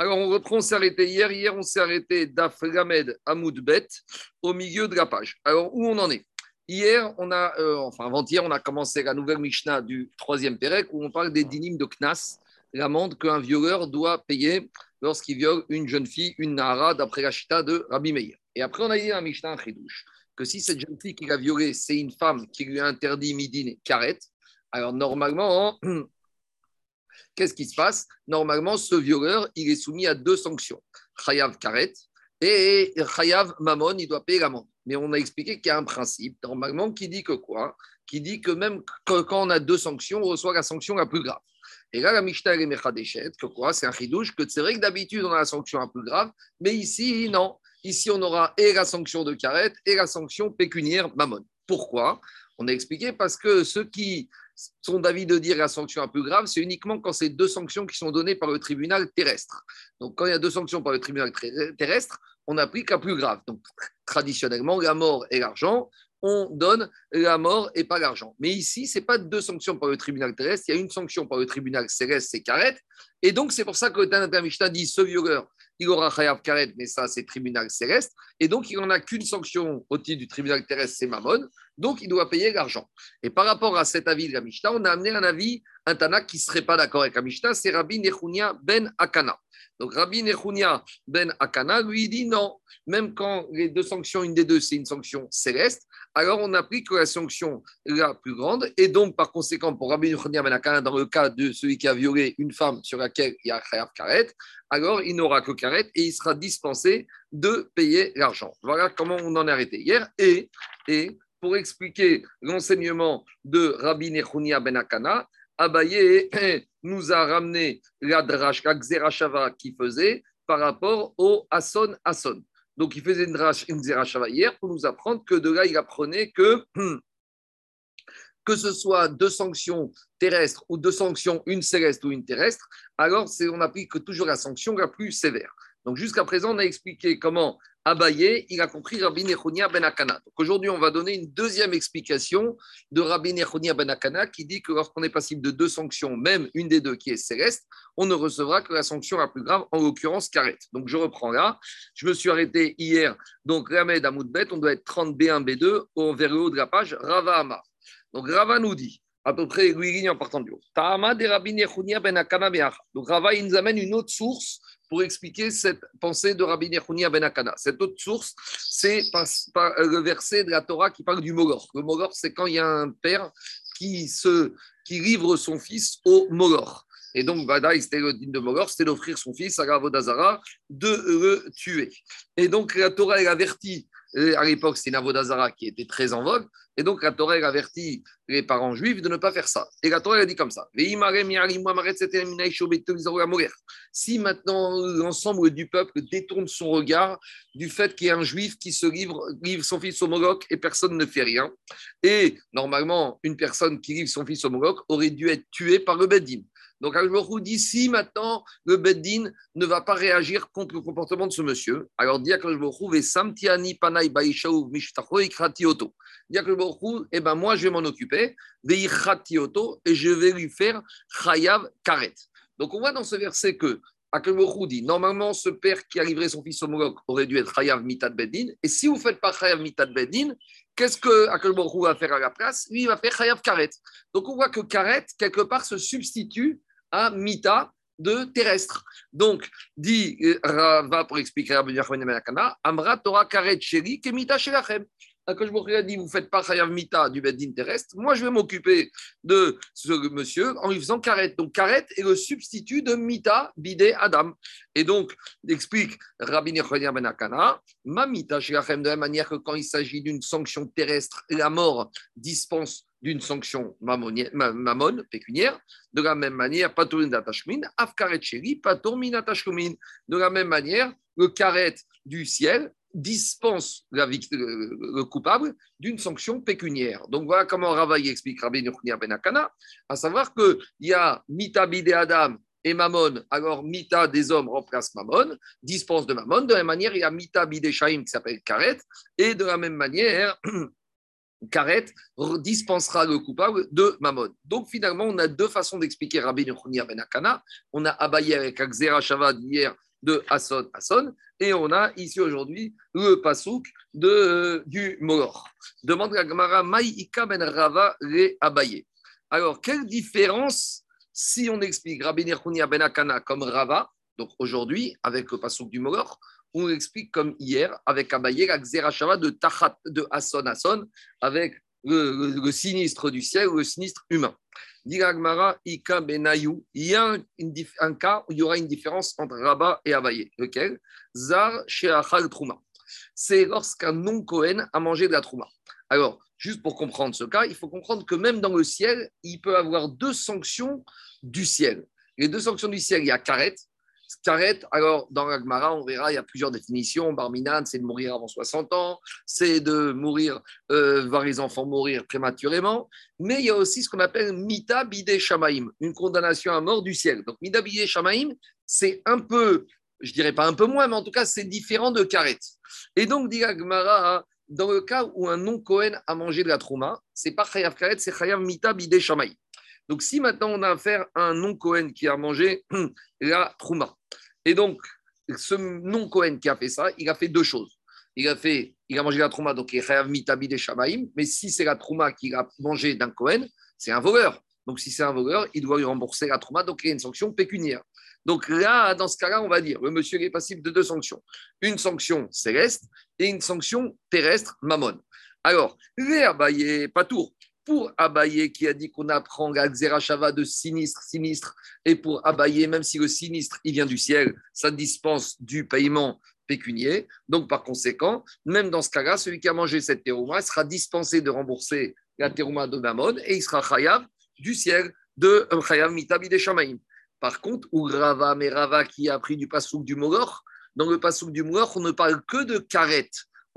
Alors, on reprend, on s'est arrêté hier. Hier, on s'est arrêté d'Aframed Amoudbet au milieu de la page. Alors, où on en est? Hier, on a, euh, enfin avant-hier, on a commencé la nouvelle Mishnah du troisième Pérec où on parle des dynimes de Knas, l'amende qu'un violeur doit payer lorsqu'il viole une jeune fille, une Nahara, d'après la chita de Rabbi Meir. Et après, on a dit à Mishnah Chidouche que si cette jeune fille qui l'a violée, c'est une femme qui lui a interdit midin karet, alors normalement, qu'est-ce qui se passe? Normalement, ce violeur, il est soumis à deux sanctions. Chayav karet et Chayav mamon, il doit payer l'amende. Mais on a expliqué qu'il y a un principe, normalement, qui dit que quoi? Qui dit que même quand on a deux sanctions, on reçoit la sanction la plus grave. Et là, la Mishnah est Mechadeshet, que quoi? C'est un chidouche, que c'est vrai que d'habitude, on a la sanction la plus grave, mais ici, non. Ici, on aura et la sanction de carette et la sanction pécuniaire mamon. Pourquoi? On a expliqué parce que ceux qui sont d'avis de dire la sanction la plus grave, c'est uniquement quand c'est deux sanctions qui sont données par le tribunal terrestre. Donc, quand il y a deux sanctions par le tribunal terrestre, on applique la plus grave. Donc, traditionnellement, la mort et l'argent, on donne la mort et pas l'argent. Mais ici, ce n'est pas deux sanctions par le tribunal terrestre, il y a une sanction par le tribunal céleste, c'est carrette. Et donc, c'est pour ça que Mishnah dit ce violeur, il aura chayav karet, mais ça, c'est tribunal céleste. Et donc, il n'en a qu'une sanction au titre du tribunal terrestre, c'est Mammon. Donc, il doit payer l'argent. Et par rapport à cet avis de la Mishnah, on a amené un avis, un Tanakh qui ne serait pas d'accord avec la Mishnah, c'est Rabbi Nechunia ben Akana. Donc Rabbi Nechunia ben Akana lui dit non, même quand les deux sanctions, une des deux, c'est une sanction céleste, alors on applique la sanction la plus grande. Et donc, par conséquent, pour Rabbi Nechunia ben Akana, dans le cas de celui qui a violé une femme sur laquelle il y a Khayav Karet, alors il n'aura que Karet et il sera dispensé de payer l'argent. Voilà comment on en est arrêté hier. Et, pour expliquer l'enseignement de Rabbi Nechunia ben Akana, Abaye nous a ramené la drash, la qu'il faisait par rapport au Asson Asson. Donc, il faisait une, drash, une hier pour nous apprendre que de là, il apprenait que que ce soit deux sanctions terrestres ou deux sanctions, une céleste ou une terrestre, alors on applique toujours la sanction la plus sévère. Donc jusqu'à présent, on a expliqué comment Abaye, il a compris Rabbi Nechonia ben Akana. Donc aujourd'hui, on va donner une deuxième explication de Rabbi Nechonia ben Akana qui dit que lorsqu'on est passible de deux sanctions, même une des deux qui est céleste, on ne recevra que la sanction la plus grave, en l'occurrence carrette. Donc je reprends là. Je me suis arrêté hier. Donc Ramed Amoudbet, on doit être 30 B1, B2 au, vers le haut de la page. Rava Amar. Donc Rava nous dit, à peu près lui en partant du haut. Ta'ama de Rabbi Nechonia ben Akana Donc Rava, il nous amène une autre source pour expliquer cette pensée de Rabbi Nechunia ben Akana. Cette autre source, c'est le verset de la Torah qui parle du Mogor. Le Mogor, c'est quand il y a un père qui, se, qui livre son fils au Mogor. Et donc, Badaï, c'était le digne de Mogor, c'était d'offrir son fils à Gavodazara de le tuer. Et donc, la Torah, elle avertit à l'époque, c'était Navodazara qui était très en vogue. Et donc, la Torah avertit les parents juifs de ne pas faire ça. Et la Torah a dit comme ça Si maintenant l'ensemble du peuple détourne son regard du fait qu'il y a un juif qui se livre, livre son fils au Moloch et personne ne fait rien, et normalement, une personne qui livre son fils au Moloch aurait dû être tuée par le Bedin. Donc, dit si maintenant le Beddin ne va pas réagir contre le comportement de ce monsieur, alors dit et Samtiani Baishaou. Dit Agborou, eh ben moi je vais m'en occuper, et je vais lui faire Chayav Karet. Donc, on voit dans ce verset que Akelborou dit normalement, ce père qui a livré son fils au Moloch aurait dû être Chayav Mitad Beddin, et si vous ne faites pas Chayav Mitad Beddin, qu'est-ce que Akelborou va faire à la place? Lui, il va faire Chayav Karet. Donc, on voit que Karet, quelque part, se substitue à mita de terrestre. Donc, dit euh, Rava pour expliquer à Benakana, Amra Torah Karet Sheri Kemita Shelachem. je a dit, vous ne faites pas Chayav Mita du Beddin terrestre, moi je vais m'occuper de ce monsieur en lui faisant Karet. Donc Karet est le substitut de Mita Bide Adam. Et donc, explique Rabbi Nechonia Benakana, Ma Mita Shelachem, de la manière que quand il s'agit d'une sanction terrestre, la mort dispense d'une sanction mamon, pécuniaire, de la même manière, patorin d'atashmin, afkaret patormin De la même manière, le karet du ciel dispense la le coupable d'une sanction pécuniaire. Donc voilà comment Ravaï explique Rabbi Nukhnia Ben Akana, à savoir qu'il y a mita bide Adam et Mammon, alors Mita des hommes remplace Mammon, dispense de Mammon. De la même manière, il y a Mita Bide Shaim qui s'appelle Karet, et de la même manière, Karet dispensera le coupable de Mammon. Donc finalement, on a deux façons d'expliquer Rabbi Nechonia Ben Akana. On a abayé avec Akzera Shavad hier de Hasson Hasson, et on a ici aujourd'hui le pasouk de, du Molor. Demande la Gemara Maïka Ben Rava le abayé. Alors, quelle différence si on explique Rabbi Nechonia Ben Akana comme Rava, donc aujourd'hui avec le pasouk du Molor, on l'explique comme hier avec Abaye, la Xerashava de Tachat, de Hasson Hasson, avec le, sinistre du ciel ou le sinistre humain. Il y a un, cas où il y aura une différence entre Rabat et Abaye. Lequel? Zar Sheachal Trouma. C'est lorsqu'un non-Cohen a mangé de la Trouma. Alors, juste pour comprendre ce cas, il faut comprendre que même dans le ciel, il peut avoir deux sanctions du ciel. Les deux sanctions du ciel, il y a Karet, Karet, alors dans l'Agmara, on verra, il y a plusieurs définitions. Barminan, c'est de mourir avant 60 ans, c'est de mourir, euh, voir les enfants mourir prématurément. Mais il y a aussi ce qu'on appelle Mita Bide Shamaim, une condamnation à mort du ciel. Donc Mita Bide Shamaim, c'est un peu, je dirais pas un peu moins, mais en tout cas, c'est différent de Karet. Et donc, dit l'Agmara, dans le cas où un non-Cohen a mangé de la trouma, c'est pas Chayav Karet, c'est Chayav Mita Bide Shamaim. Donc, si maintenant on a affaire à un non-Cohen qui a mangé la trouma, et donc, ce non-Cohen qui a fait ça, il a fait deux choses. Il a, fait, il a mangé la trouma, donc il est mitabi des shamaim, mais si c'est la trouma qu'il a mangé d'un Cohen, c'est un voleur. Donc, si c'est un voleur, il doit lui rembourser la trouma, donc il y a une sanction pécuniaire. Donc là, dans ce cas-là, on va dire, le monsieur est passible de deux sanctions. Une sanction céleste et une sanction terrestre, mammon. Alors, l'herbe, il pas tour pour Abaye qui a dit qu'on apprend la Xerashava de sinistre, sinistre, et pour Abaye, même si le sinistre il vient du ciel, ça dispense du paiement pécunier. Donc par conséquent, même dans ce cas-là, celui qui a mangé cette terouma sera dispensé de rembourser la terouma de Mamon et il sera chayav du ciel de euh, chayav mitabi des shamaim. Par contre, ou Rava, mais Rava qui a pris du pasouk du Mogor, dans le pasouk du Mogor, on ne parle que de karet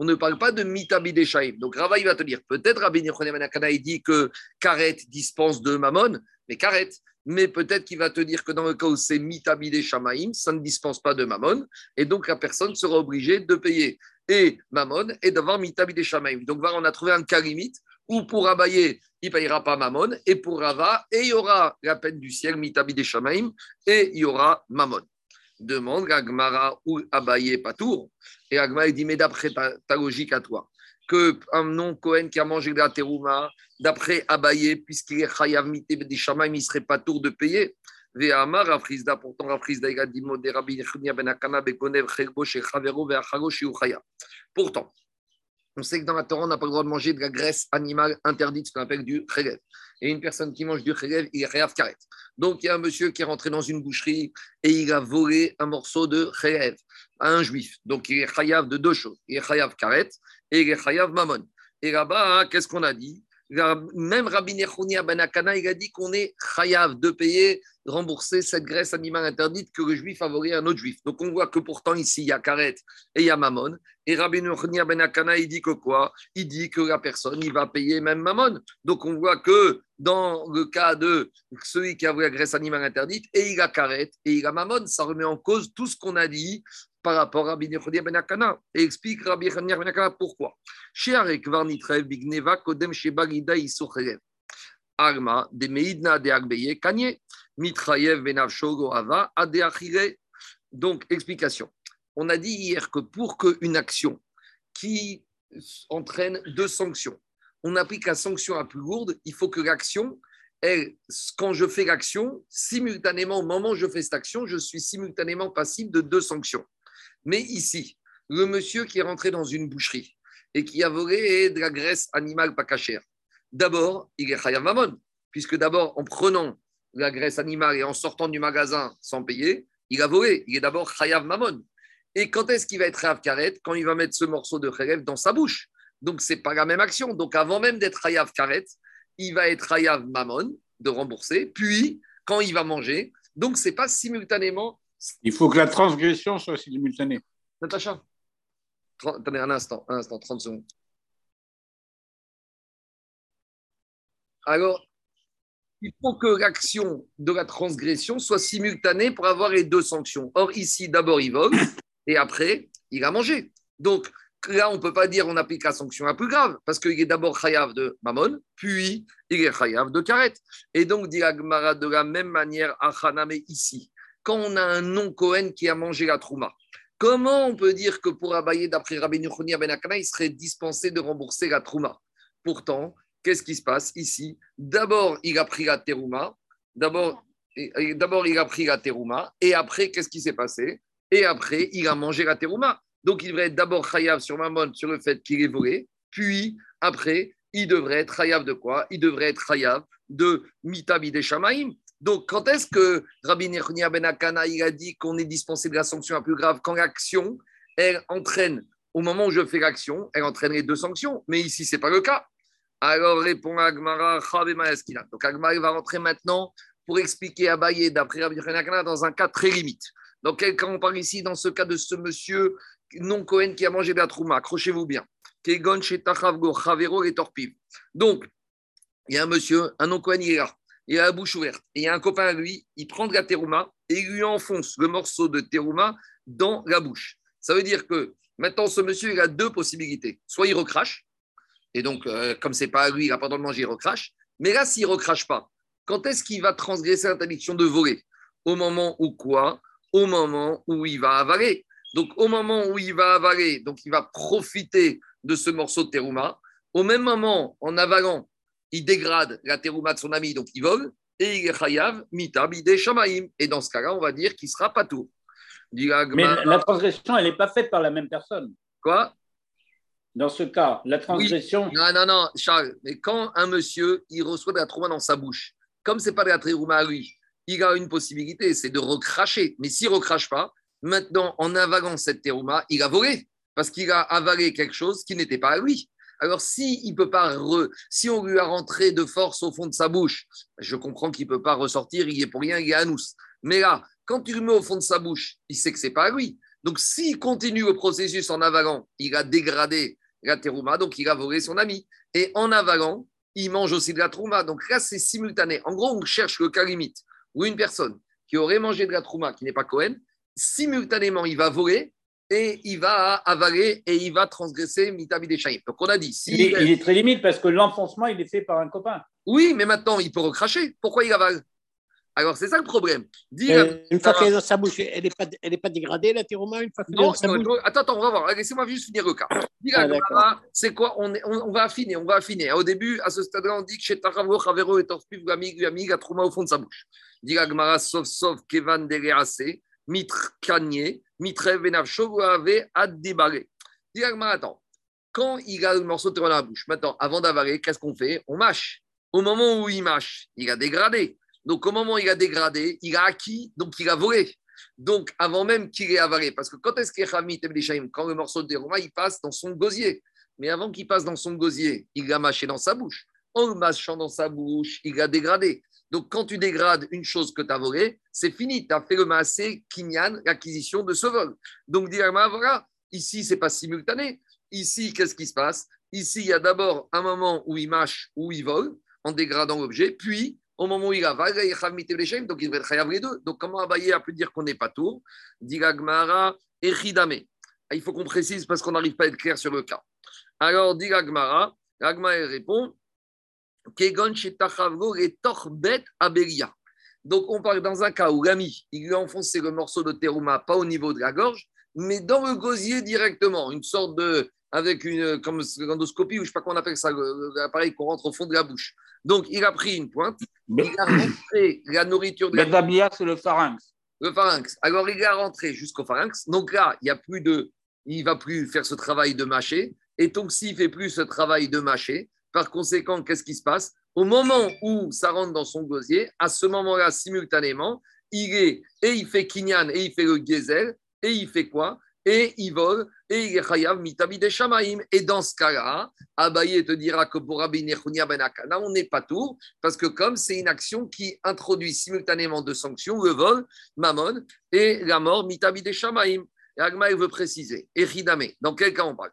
on ne parle pas de mitabi deshaim. Donc Rava, va te dire, peut-être Rabbi Nechonemanakana, il dit que karet dispense de mammon, mais karet. Mais peut-être qu'il va te dire que dans le cas où c'est mitabi shamaim, ça ne dispense pas de mammon, et donc la personne sera obligée de payer et mammon et d'avoir mitabi shamaim. Donc voilà, on a trouvé un cas limite où pour Abaye, il ne payera pas mammon, et pour Rava, et il y aura la peine du ciel, mitabi shamaim, et il y aura mammon demande à Gmara ou Abaye Patour. Et Agmara dit Mais d'après ta, logique à toi, qu'un non Cohen qui a mangé de la terouma, d'après Abaye, puisqu'il est Chayav Mité il ne serait pas tour de payer. Ve'amar Rafrizda, pourtant Rafrizda, il a dit Rabbi Ben Akana Bekonev Chelbo Shechavero Ve'acharo Shiuchaya. Pourtant, on sait que dans la Torah, on n'a pas le droit de manger de la graisse animale interdite, ce qu'on appelle du chelev. Et une personne qui mange du chelev, il est chayav karet. Donc, il y a un monsieur qui est rentré dans une boucherie et il a volé un morceau de chelev à un juif. Donc, il est chayav de deux choses. Il est chayav karet et il est chayav mamon. Et là-bas, qu'est-ce qu'on a dit? Même Rabbi Nechonia Ben Akana, il a dit qu'on est chayav de payer, rembourser cette graisse animale interdite que le juif a volé à un autre juif. Donc on voit que pourtant ici, il y a karet et il y a mammon. Et Rabbi Nechonia Ben Akana, il dit que quoi? Il dit que la personne, il va payer même mammon. Donc on voit que dans le cas de celui qui a volé la graisse animale interdite, et il a karet et il a mammon, ça remet en cause tout ce qu'on a dit par rapport à Rabbi Nechodia ben Akana. Et explique Rabbi Nechodia ben Akana pourquoi. Chez Arek Varnitrev Bigneva Kodem. Arma de Meidna de Agbeye Kanye Mitrayev Benavshogo Ava Ade Donc, explication. On a dit hier que pour qu'une action qui entraîne deux sanctions, on applique la sanction la plus lourde, il faut que l'action, quand je fais l'action, simultanément, au moment où je fais cette action, je suis simultanément passible de deux sanctions. Mais ici, le monsieur qui est rentré dans une boucherie et qui a volé de la graisse animale pas cachère, d'abord, il est Chayav Mamon, puisque d'abord, en prenant la graisse animale et en sortant du magasin sans payer, il a volé. Il est d'abord Chayav Mamon. Et quand est-ce qu'il va être Chayav Karet? Quand il va mettre ce morceau de Chayav dans sa bouche. Donc, ce n'est pas la même action. Donc, avant même d'être Chayav Karet, il va être Chayav Mamon, de rembourser. Puis, quand il va manger, donc, ce n'est pas simultanément il faut que la transgression soit simultanée. Natacha, attendez un instant, un instant, 30 secondes. Alors, il faut que l'action de la transgression soit simultanée pour avoir les deux sanctions. Or, ici, d'abord, il vole et après, il a mangé. Donc, là, on ne peut pas dire on applique la sanction la plus grave, parce qu'il est d'abord chayav de Mammon, puis il est chayav de Karet. Et donc, dit Agmara de la même manière à Haname ici, quand on a un non-Cohen qui a mangé la Trouma, comment on peut dire que pour abayer d'après Rabbi Nuchonia Ben Akana, il serait dispensé de rembourser la Trouma? Pourtant, qu'est-ce qui se passe ici? D'abord, il a pris la Terouma, d'abord, il a pris la Terouma, et après, qu'est-ce qui s'est passé? Et après, il a mangé la Terouma. Donc, il devrait être d'abord chayav sur Mammon, sur le fait qu'il est volé, puis après, il devrait être chayav de quoi? Il devrait être chayav de mitabi des. Donc, quand est-ce que Rabbi Nechnia Ben Akana il a dit qu'on est dispensé de la sanction la plus grave Quand l'action, elle entraîne, au moment où je fais l'action, elle entraîne les deux sanctions. Mais ici, ce n'est pas le cas. Alors, répond Agmara, Donc, Agmara va rentrer maintenant pour expliquer à Baye, d'après Rabbi dans un cas très limite. Donc, quand on parle ici, dans ce cas de ce monsieur non Cohen qui a mangé de la trouma, accrochez-vous bien. Donc, il y a un monsieur, un non Cohen, il est là, il a la bouche ouverte, et il y a un copain à lui, il prend de la terouma et il lui enfonce le morceau de terouma dans la bouche. Ça veut dire que maintenant, ce monsieur, il a deux possibilités. Soit il recrache, et donc, euh, comme c'est pas à lui, il n'a pas le droit de manger, il recrache. Mais là, s'il recrache pas, quand est-ce qu'il va transgresser l'interdiction de voler? Au moment où quoi? Au moment où il va avaler. Donc, au moment où il va avaler, donc il va profiter de ce morceau de terouma. Au même moment, en avalant, il dégrade la terouma de son ami, donc il vole. Et il est chayav, mitab, shamaim. Et dans ce cas-là, on va dire qu'il sera pas tout. Mais la transgression, elle n'est pas faite par la même personne. Quoi? Dans ce cas, la transgression. Non, non, non, Charles. Mais quand un monsieur, il reçoit de la terouma dans sa bouche, comme c'est pas de la terouma à lui, il a une possibilité, c'est de recracher. Mais s'il ne recrache pas, Maintenant, en avalant cette terouma, il a volé parce qu'il a avalé quelque chose qui n'était pas à lui. Alors, si il peut pas si on lui a rentré de force au fond de sa bouche, je comprends qu'il peut pas ressortir, il est pour rien, il est à nous. Mais là, quand tu le mets au fond de sa bouche, il sait que c'est pas à lui. Donc, s'il continue le processus en avalant, il a dégradé la terouma, donc il a volé son ami. Et en avalant, il mange aussi de la trouma. Donc là, c'est simultané. En gros, on cherche le cas limite où une personne qui aurait mangé de la trouma, qui n'est pas Cohen, simultanément, il va voler et il va avaler et il va transgresser Mitabi Donc on a dit. il, est, très limite parce que l'enfoncement, il est fait par un copain. Oui, mais maintenant, il peut recracher. Pourquoi il avale? Alors, c'est ça le problème. une fois qu'elle est dans sa bouche, elle n'est pas, pas dégradée, la tyroma une fois non, Attends, attends, on va voir. Laissez-moi juste finir le cas. Ah, c'est quoi on, on, va affiner, on va affiner. Au début, à ce stade-là, on dit que chez Taravo, Chavero et Torspiv, Gamig, Gamig, a Trouma au fond de sa bouche. Dit Gmara, sauf, sauf, Kevan, Derease, mitre kanye, mitre avait addibaré. Dis attends, quand il a le morceau de dans la bouche, maintenant, avant d'avaler, qu'est-ce qu'on fait? On mâche. Au moment où il mâche, il a dégradé. Donc, au moment où il a dégradé, il a acquis, donc il a volé. Donc, avant même qu'il ait avalé, parce que quand est-ce est Quand le morceau de terre, il passe dans son gosier? Mais avant qu'il passe dans son gosier, il a mâché dans sa bouche. En le mâchant dans sa bouche, il a dégradé. Donc, quand tu dégrades une chose que tu as volée, c'est fini. Tu as fait le massé kinyan, l'acquisition de ce vol. Donc, directement, voilà, ici, ce n'est pas simultané. Ici, qu'est-ce qui se passe? Ici, il y a d'abord un moment où il mâche, où il vole, en dégradant l'objet, puis au moment où il avale, il donc il devrait être les deux. Donc, comment Abaye a pu dire qu'on n'est pas tout Digagmara et Ridame. Il faut qu'on précise parce qu'on n'arrive pas à être clair sur le cas. Alors, Digagmara, Agmara répond donc, on parle dans un cas où l'ami, il lui a enfoncé le morceau de terouma, pas au niveau de la gorge, mais dans le gosier directement, une sorte de. avec une. comme endoscopie, ou je ne sais pas comment on appelle ça, l'appareil qu'on rentre au fond de la bouche. Donc, il a pris une pointe, il a rentré la nourriture de la. c'est le pharynx. Le pharynx. Alors, il a rentré jusqu'au pharynx. Donc là, il y a plus de. Il va plus faire ce travail de mâcher. Et donc, s'il fait plus ce travail de mâcher, par conséquent, qu'est-ce qui se passe? Au moment où ça rentre dans son gosier, à ce moment-là, simultanément, il est et il fait kinyan et il fait le gezel et il fait quoi? Et il vole et il est mitabi de shamaim. Et dans ce cas-là, Abaye te dira que pour Rabbi Ben Akana, on n'est pas tout parce que comme c'est une action qui introduit simultanément deux sanctions, le vol, mammon et la mort mitabi de shamaim. Et Agma, veut préciser. Et dans quel cas on parle?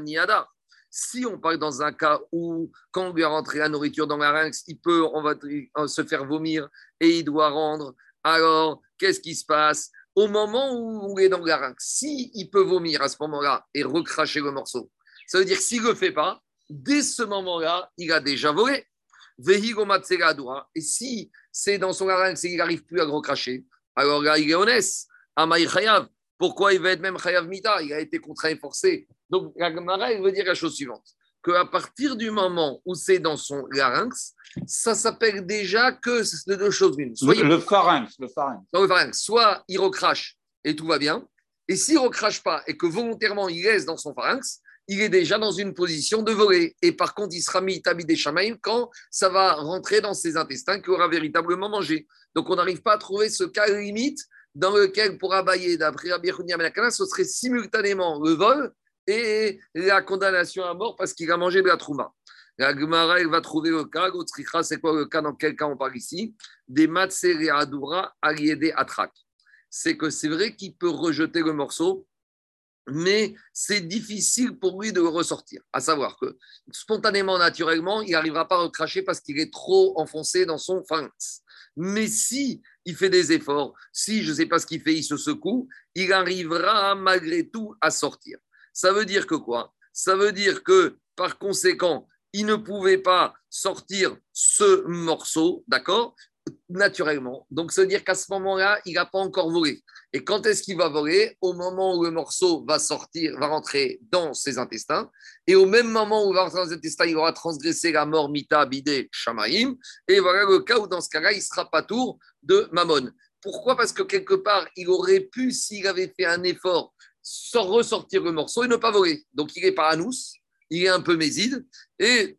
Niada. Si on parle dans un cas où, quand on lui a rentré la nourriture dans la larynx, il peut on va, se faire vomir et il doit rendre, alors qu'est-ce qui se passe au moment où on est dans le larynx. S'il il peut vomir à ce moment-là et recracher le morceau, ça veut dire que s'il ne le fait pas, dès ce moment-là, il a déjà volé. Et si c'est dans son larynx et qu'il n'arrive plus à recracher, alors là, il est honnête. Pourquoi il va être même chayav mita? Il a été contraint et forcé. Donc, la Gemara, veut dire la chose suivante qu'à partir du moment où c'est dans son larynx, ça s'appelle déjà que c'est deux choses Soit le, pharynx, le pharynx. Soit il recrache et tout va bien. Et s'il recrache pas et que volontairement il laisse dans son pharynx, il est déjà dans une position de voler. Et par contre, il sera mis tabi des chamaïm quand ça va rentrer dans ses intestins qu'il aura véritablement mangé. Donc, on n'arrive pas à trouver ce cas limite dans lequel, pour abayer, d'après Rabbi ce serait simultanément le vol et la condamnation à mort parce qu'il a mangé de la trouma. La Gemara, elle va trouver le cas. c'est quoi le cas? Dans quel cas on parle ici? Des matsere adura aliédé atrak. C'est que c'est vrai qu'il peut rejeter le morceau, mais c'est difficile pour lui de le ressortir. À savoir que spontanément, naturellement, il n'arrivera pas à recracher parce qu'il est trop enfoncé dans son pharynx. Mais si il fait des efforts, si je ne sais pas ce qu'il fait, il se secoue, il arrivera malgré tout à sortir. Ça veut dire que quoi? Ça veut dire que par conséquent, il ne pouvait pas sortir ce morceau, d'accord? Naturellement. Donc, ça veut dire qu'à ce moment-là, il n'a pas encore volé. Et quand est-ce qu'il va voler? Au moment où le morceau va sortir, va rentrer dans ses intestins. Et au même moment où il va rentrer dans ses intestins, il aura transgressé la mort mita bidé shamaim. Et voilà le cas où, dans ce cas-là, il sera pas tour de mammon. Pourquoi? Parce que quelque part, il aurait pu, s'il avait fait un effort, sans ressortir le morceau et ne pas voler. Donc il est paranous, il est un peu méside. Et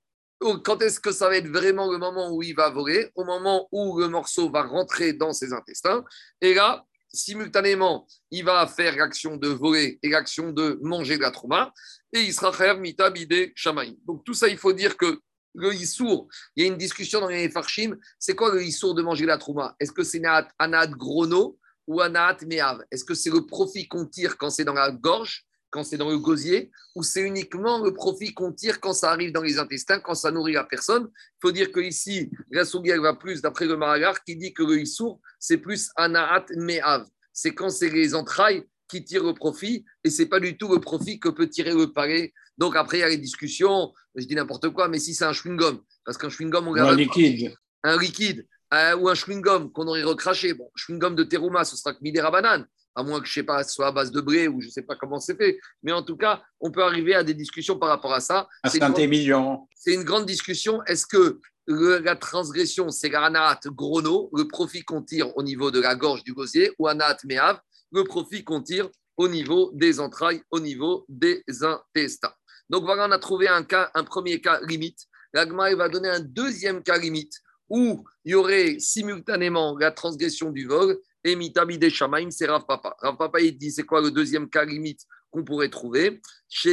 quand est-ce que ça va être vraiment le moment où il va voler? Au moment où le morceau va rentrer dans ses intestins. Et là, simultanément, il va faire l'action de voler et l'action de manger de la trauma. Et il sera faire mita bidé shamaï. Donc tout ça, il faut dire que le issour, il y a une discussion dans les farshim. C'est quoi le issour de manger la trouma Est-ce que c'est anad grono? Ou anaat meav Est-ce que c'est le profit qu'on tire quand c'est dans la gorge, quand c'est dans le gosier, ou c'est uniquement le profit qu'on tire quand ça arrive dans les intestins, quand ça nourrit la personne? Il faut dire que ici, la elle va plus, d'après le Maragar, qui dit que le issour, c'est plus anaat meav. C'est quand c'est les entrailles qui tirent le profit, et c'est pas du tout le profit que peut tirer le palais. Donc après, il y a les discussions, je dis n'importe quoi, mais si c'est un chewing-gum, parce qu'un chewing-gum, on Un liquide. Un liquide. Euh, ou un chewing-gum qu'on aurait recraché. Bon, chewing-gum de terouma, ce sera que midera banane, à moins que je ne sais pas, ce soit à base de blé ou je ne sais pas comment c'est fait. Mais en tout cas, on peut arriver à des discussions par rapport à ça. C'est une, c'est une grande discussion. Est-ce que la transgression, c'est l'anat grono, le profit qu'on tire au niveau de la gorge du gosier, ou anat meav, le profit qu'on tire au niveau des entrailles, au niveau des intestins. Donc voilà, on a trouvé un cas, un premier cas limite. L'agma va donner un deuxième cas limite où il y aurait simultanément la transgression du vol et mitami des shamaim, c'est Rav Papa. Rav Papa, il dit c'est quoi le deuxième cas limite qu'on pourrait trouver? Ce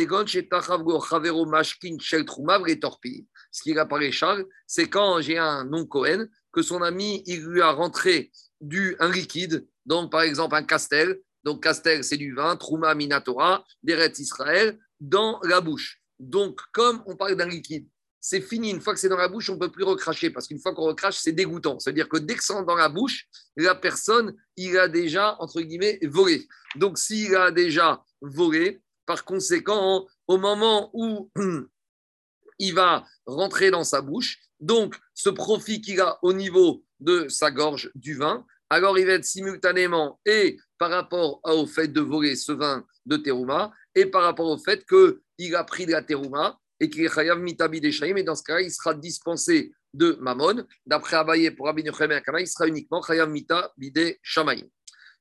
qu'il a parlé Charles, c'est quand j'ai un non Cohen que son ami il lui a rentré du un liquide, donc par exemple un castel, donc castel c'est du vin, Trouma Minatora, d'Eretz Israël, dans la bouche. Donc comme on parle d'un liquide c'est fini. Une fois que c'est dans la bouche, on ne peut plus recracher parce qu'une fois qu'on recrache, c'est dégoûtant. C'est-à-dire que dès que c'est dans la bouche, la personne, il a déjà, entre guillemets, volé. Donc, s'il a déjà volé, par conséquent, au moment où il va rentrer dans sa bouche, donc ce profit qu'il a au niveau de sa gorge du vin, alors il va être simultanément et par rapport au fait de voler ce vin de terouma et par rapport au fait qu'il a pris de la terouma et qu'il est chayav mitabi des et dans ce cas-là, il sera dispensé de mammon. D'après Abaye, pour Rabbi Yochanan il sera uniquement chayav mita bide shamaim.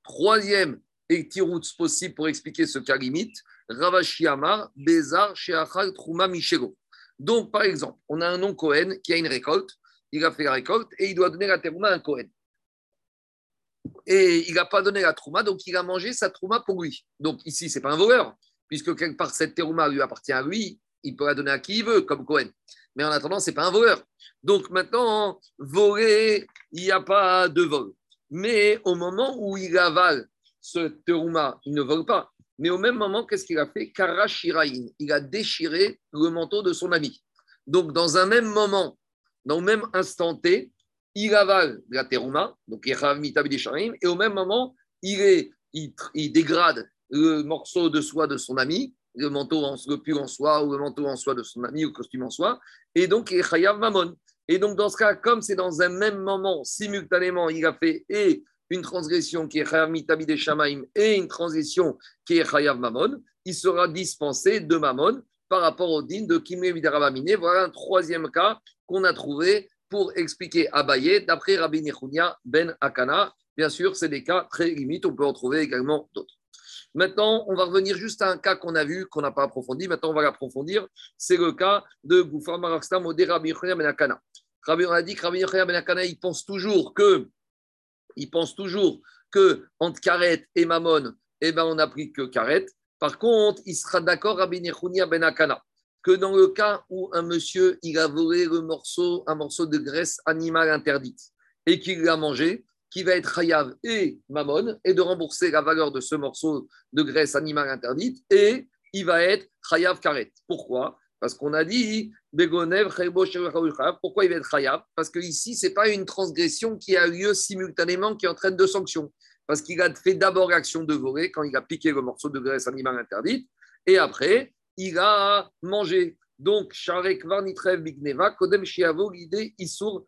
Troisième et possible pour expliquer ce cas limite, Ravashi Amar, Bezar, Sheachal, Truma, Michego. Donc, par exemple, on a un nom Cohen qui a une récolte, il a fait la récolte et il doit donner la terouma à un Cohen. Et il n'a pas donné la trouma, donc il a mangé sa trouma pour lui. Donc ici, ce n'est pas un voleur, puisque quelque part cette terouma lui appartient à lui, il peut la donner à qui il veut, comme Cohen. Mais en attendant, ce n'est pas un voleur. Donc maintenant, voler, il n'y a pas de vol. Mais au moment où il avale ce terouma, il ne vole pas. Mais au même moment, qu'est-ce qu'il a fait? Karashiraïn. Il a déchiré le manteau de son ami. Donc, dans un même moment, dans le même instant T, il avale la terouma, donc et au même moment, il dégrade le morceau de soie de son ami, le manteau, en, le en soie ou le manteau en soie de son ami ou le costume en soie, et donc il est chayav mamon. Et donc dans ce cas, comme c'est dans un même moment, simultanément, il a fait et une transgression qui est chayav mitabi des shamaim et une transition qui est chayav mamon, il sera dispensé de mamon par rapport au din de Kimé Vidarabamine. Voilà un troisième cas qu'on a trouvé pour expliquer Abaye d'après Rabbi Nechounia ben Akana. Bien sûr, c'est des cas très limites, on peut en trouver également d'autres. Maintenant, on va revenir juste à un cas qu'on a vu, qu'on n'a pas approfondi. Maintenant, on va l'approfondir. C'est le cas de Goufar Marakstam au Rabbi Ben Akana. On a dit que Rabbi Ben Akana, il pense toujours que, il pense toujours que entre Karet et Mamon, eh ben, on n'a pris que Karet. Par contre, il sera d'accord, Rabbi Ben Akana, que dans le cas où un monsieur, il a volé morceau, un morceau de graisse animale interdite et qu'il l'a mangé, qui va être Hayav et Mamon, et de rembourser la valeur de ce morceau de graisse animale interdite, et il va être Hayav Karet. Pourquoi? Parce qu'on a dit pourquoi il va être Hayav? Parce qu'ici, ce n'est pas une transgression qui a lieu simultanément qui entraîne deux sanctions. Parce qu'il a fait d'abord l'action de voler quand il a piqué le morceau de graisse animale interdite, et après, il a mangé. Donc, Sharek Varnitrev Bigneva, Kodem Shiavo, l'idée Issour.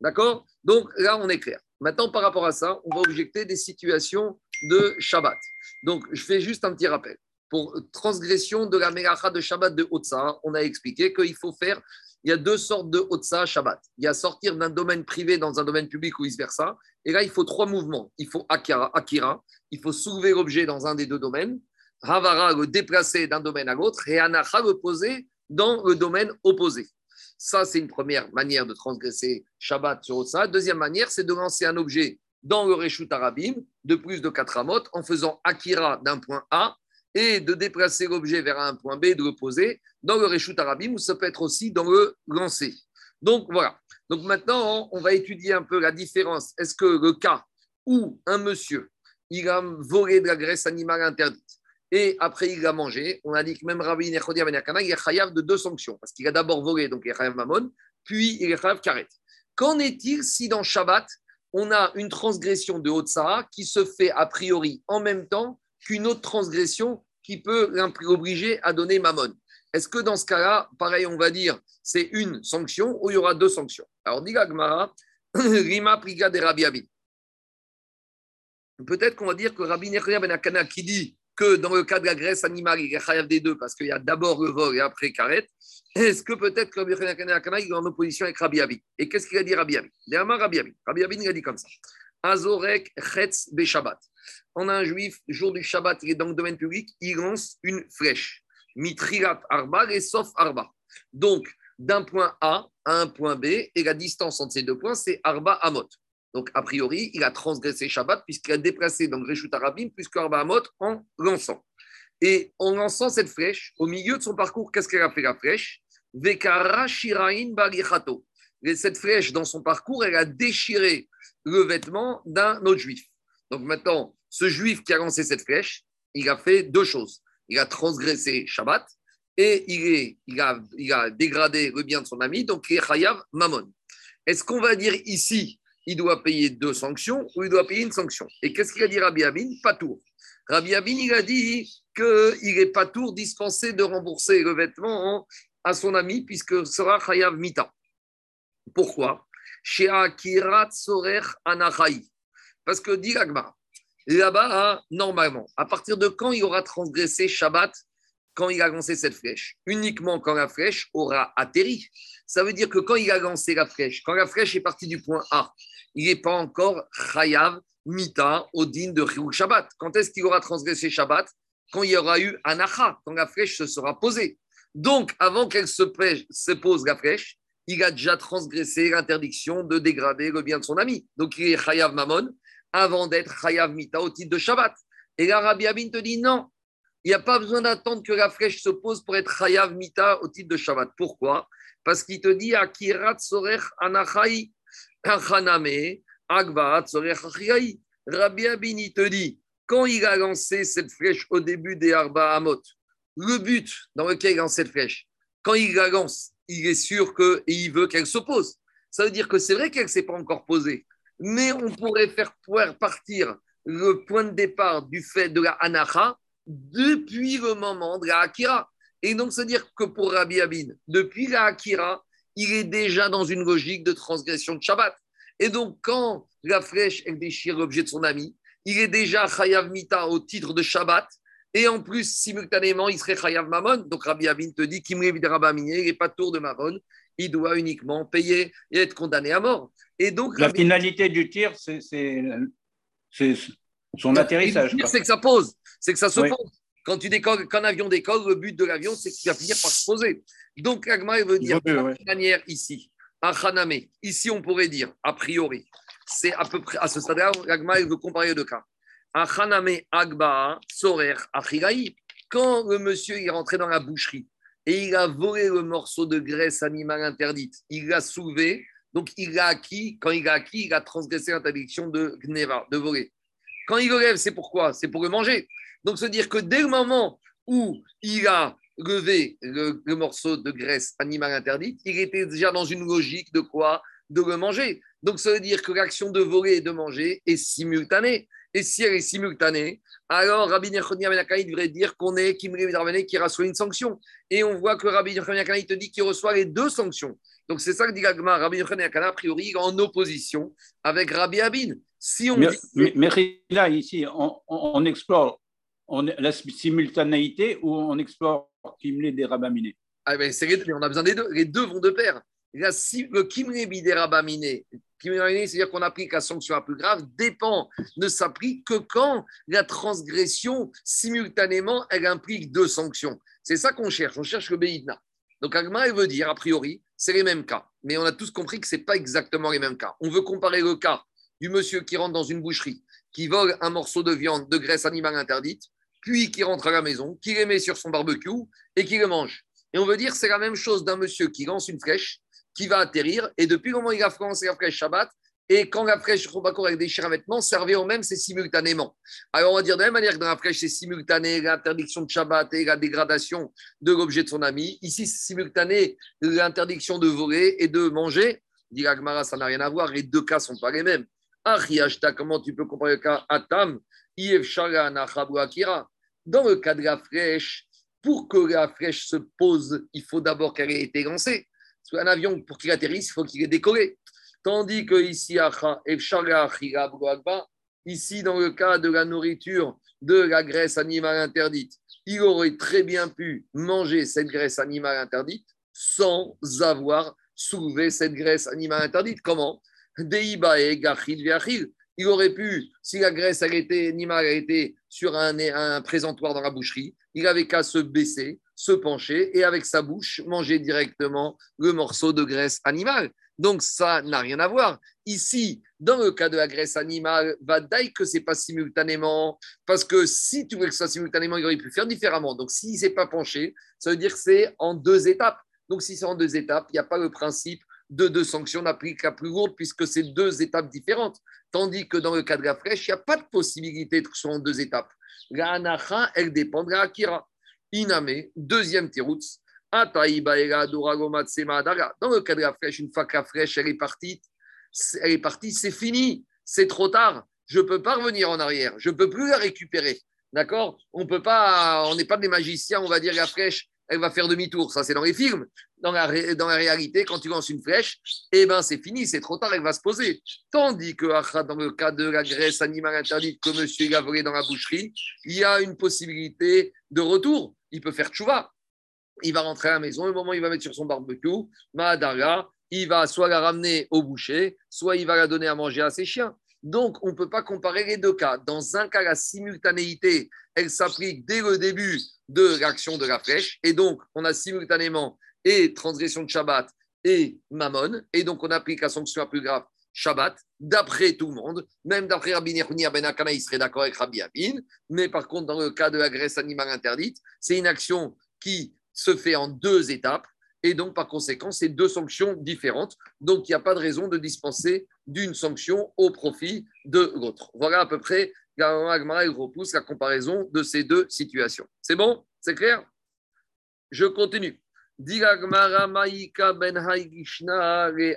D'accord? Donc là, on est clair. Maintenant, par rapport à ça, on va objecter des situations de Shabbat. Donc, je fais juste un petit rappel. Pour transgression de la Melacha de Shabbat de Otsa, on a expliqué qu'il faut faire, il y a deux sortes de Otsa Shabbat. Il y a sortir d'un domaine privé dans un domaine public ou vice-versa. Et là, il faut trois mouvements. Il faut Akira, Akira il faut soulever l'objet dans un des deux domaines. Havara, le déplacer d'un domaine à l'autre. Et Anacha, le poser dans le domaine opposé. Ça, c'est une première manière de transgresser Shabbat sur ça. Deuxième manière, c'est de lancer un objet dans le Reshut Arabim de plus de 4 amot en faisant Akira d'un point A et de déplacer l'objet vers un point B, de le poser dans le Reshut Arabim ou ça peut être aussi dans le lancer. Donc voilà. Donc maintenant, on va étudier un peu la différence. Est-ce que le cas où un monsieur, il a volé de la graisse animale interdite, et après il a mangé. On a dit que même Rabbi Nechodia Ben il est chayav de deux sanctions, parce qu'il a d'abord volé, donc il est chayav mamon, puis il est chayav karet. Qu'en est-il si dans Shabbat, on a une transgression de Haute-Sahara qui se fait a priori en même temps qu'une autre transgression qui peut l'obliger à donner mamon Est-ce que dans ce cas-là, pareil, on va dire c'est une sanction ou il y aura deux sanctions? Alors, dit Gmara, Rima Priga de Rabbi Peut-être qu'on va dire que Rabbi Nechodia Ben Akana qui dit que dans le cas de la graisse animale, il est chayav des deux parce qu'il y a d'abord le vol et après karet. Est-ce que peut-être que Rabbi il est en opposition avec Rabbi Abi Et qu'est-ce qu'il a dit Rabbi Abi Rabbi Abi. Rabbi Abi, il a dit comme ça. Azorek chetz be Shabbat. On a un juif, jour du Shabbat, il est dans le domaine public, il lance une flèche. Mitrilat arba et sauf arba. Donc, d'un point A à un point B, et la distance entre ces deux points, c'est arba amot. Donc, a priori, il a transgressé Shabbat puisqu'il a déplacé dans le Reshut Arabim plus qu'Arba Amot en lançant. Et en lançant cette flèche, au milieu de son parcours, qu'est-ce qu'elle a fait la flèche? Vekara Shirain Cette flèche, dans son parcours, elle a déchiré le vêtement d'un autre juif. Donc maintenant, ce juif qui a lancé cette flèche, il a fait deux choses. Il a transgressé Shabbat et il, a, il a dégradé le bien de son ami, donc il est Chayav Mamon. Est-ce qu'on va dire ici il doit payer deux sanctions ou il doit payer une sanction. Et qu'est-ce qu'il a dit Rabbi Abin Pas tour. Rabbi Abin, il a dit qu'il n'est pas tour dispensé de rembourser le vêtement à son ami puisque sera Chayav Mita. Pourquoi? Chez Akirat Sorer Parce que dit là-bas, normalement, à partir de quand il aura transgressé Shabbat, quand il a lancé cette flèche Uniquement quand la flèche aura atterri. Ça veut dire que quand il a lancé la flèche, quand la flèche est partie du point A, il n'est pas encore Chayav Mita Odin de Chirou Shabbat. Quand est-ce qu'il aura transgressé Shabbat? Quand il y aura eu Anacha, quand la flèche se sera posée. Donc, avant qu'elle se, se pose la flèche, il a déjà transgressé l'interdiction de dégrader le bien de son ami. Donc, il est Chayav Mamon avant d'être Chayav Mita au titre de Shabbat. Et là, Rabbi Abin te dit non, il n'y a pas besoin d'attendre que la flèche se pose pour être Chayav Mita au titre de Shabbat. Pourquoi? Parce qu'il te dit Akirat Sorech Anachai Rabbi Abini te dit, quand il a lancé cette flèche au début des Arba Amot, le but dans lequel il lance cette flèche, quand il la lance, il est sûr que, et il veut qu'elle se pose. Ça veut dire que c'est vrai qu'elle ne s'est pas encore posée, mais on pourrait faire partir le point de départ du fait de la anacha depuis le moment de la akira. Et donc, c'est-à-dire que pour Rabbi Abin, depuis la akira, il est déjà dans une logique de transgression de Shabbat. Et donc, quand la flèche, elle déchire l'objet de son ami, il est déjà Chayav Mita au titre de Shabbat. Et en plus, simultanément, il serait Chayav Mamon. Donc, Rabbi Abin te dit qu'il n'est pas tour de Mamon. Il doit uniquement payer et être condamné à mort. Et donc, la finalité du tir, c'est son atterrissage. C'est que ça pose, c'est que ça se pose. Quand tu décolles, quand un avion décolle, le but de l'avion, c'est qu'il va finir par se poser. Donc, Agma, veut dire de toute manière ici, un Haname, ici, on pourrait dire, a priori, c'est à peu près à ce stade-là, Agma, veut comparer deux cas. Un Haname Agba, Sorer. Quand le monsieur est rentré dans la boucherie et il a volé le morceau de graisse animale interdite, il l'a soulevé, donc il a acquis, quand il a acquis, il a transgressé l'interdiction de Gneva, de voler. Quand il le lève, c'est pourquoi? C'est pour le manger. Donc, se dire que dès le moment où il a levé le, morceau de graisse animale interdite, il était déjà dans une logique de quoi? De le manger. Donc, ça veut dire que l'action de voler et de manger est simultanée. Et si elle est simultanée, alors Rabbi Nechoni Amenakai devrait dire qu'on est qui reçoit une sanction. Et on voit que Rabbi Nechoni te dit qu'il reçoit les deux sanctions. Donc c'est ça que dit Gagma. Rabbi Yochanan a priori, en opposition avec Rabbi Abin. Si on mais, mais, là, ici, on, explore la simultanéité ou on explore Kimle des Rabaminé? Ah ben, On a besoin des deux. Les deux vont de pair. le Kimle des Rabaminé, c'est-à-dire qu'on applique la sanction la plus grave, dépend, ne s'applique que quand la transgression, simultanément, elle implique deux sanctions. C'est ça qu'on cherche. On cherche le Beidna. Donc, Agma, elle veut dire, a priori, c'est les mêmes cas. Mais on a tous compris que ce n'est pas exactement les mêmes cas. On veut comparer le cas du monsieur qui rentre dans une boucherie, qui vole un morceau de viande de graisse animale interdite, puis qui rentre à la maison, qui les met sur son barbecue et qui le mange. Et on veut dire c'est la même chose d'un monsieur qui lance une flèche, qui va atterrir, et depuis le moment où il a lancé la flèche Shabbat, et quand la flèche Robakor avec déchire un vêtement, servait au même, c'est simultanément. Alors on va dire de la même manière que dans la flèche, c'est simultané l'interdiction de Shabbat et la dégradation de l'objet de son ami. Ici, c'est simultané l'interdiction de voler et de manger. Dit ça n'a rien à voir. Les deux cas ne sont pas les mêmes. Achiashta, comment tu peux comparer le cas Atam, Akira Dans le cas de la flèche, pour que la flèche se pose, il faut d'abord qu'elle ait été lancée. Un avion, pour qu'il atterrisse, il faut qu'il ait décollé. Tandis que ici, ici, dans le cas de la nourriture de la graisse animale interdite, il aurait très bien pu manger cette graisse animale interdite sans avoir soulevé cette graisse animale interdite. Comment? Il aurait pu, si la graisse animale était sur un, présentoir dans la boucherie, il avait qu'à se baisser, se pencher et avec sa bouche manger directement le morceau de graisse animale. Donc, ça n'a rien à voir. Ici, dans le cas de la graisse animale, va dire que ce n'est pas simultanément, parce que si tu veux que ce soit simultanément, il aurait pu faire différemment. Donc, s'il ne s'est pas penché, ça veut dire que c'est en deux étapes. Donc, si c'est en deux étapes, il n'y a pas le principe de deux sanctions n'applique la plus lourde puisque c'est deux étapes différentes. Tandis que dans le cas de la flèche, il n'y a pas de possibilité que ce soit en deux étapes. La anacha, elle dépend de la akira. Iname, deuxième tiroutz, dans le cas de la flèche, une fois que la flèche elle est partie, elle c'est fini, c'est trop tard. Je ne peux pas revenir en arrière, je ne peux plus la récupérer. D'accord? On peut pas, on n'est pas des magiciens, on va dire la flèche, elle va faire demi-tour. Ça, c'est dans les films. Dans la, dans la réalité, quand tu lances une flèche, eh ben, c'est fini, c'est trop tard, elle va se poser. Tandis que dans le cas de la graisse animale interdite que monsieur a dans la boucherie, il y a une possibilité de retour. Il peut faire tchouva il va rentrer à la maison, le moment où il va mettre sur son barbecue, Mahadara, il va soit la ramener au boucher, soit il va la donner à manger à ses chiens. Donc, on ne peut pas comparer les deux cas. Dans un cas, la simultanéité, elle s'applique dès le début de l'action de la flèche. Et donc, on a simultanément et transgression de Shabbat et Mammon. Et donc, on applique la sanction la plus grave, Shabbat, d'après tout le monde. Même d'après Rabbi Nechoni Ben il serait d'accord avec Rabbi Abin. Mais par contre, dans le cas de la graisse animale interdite, c'est une action qui se fait en deux étapes. Et donc, par conséquent, c'est deux sanctions différentes. Donc, il n'y a pas de raison de dispenser d'une sanction au profit de l'autre. Voilà à peu près, Agmara repousse la comparaison de ces deux situations. C'est bon? C'est clair? Je continue. Digagmara Maïka Ben Haigishna Re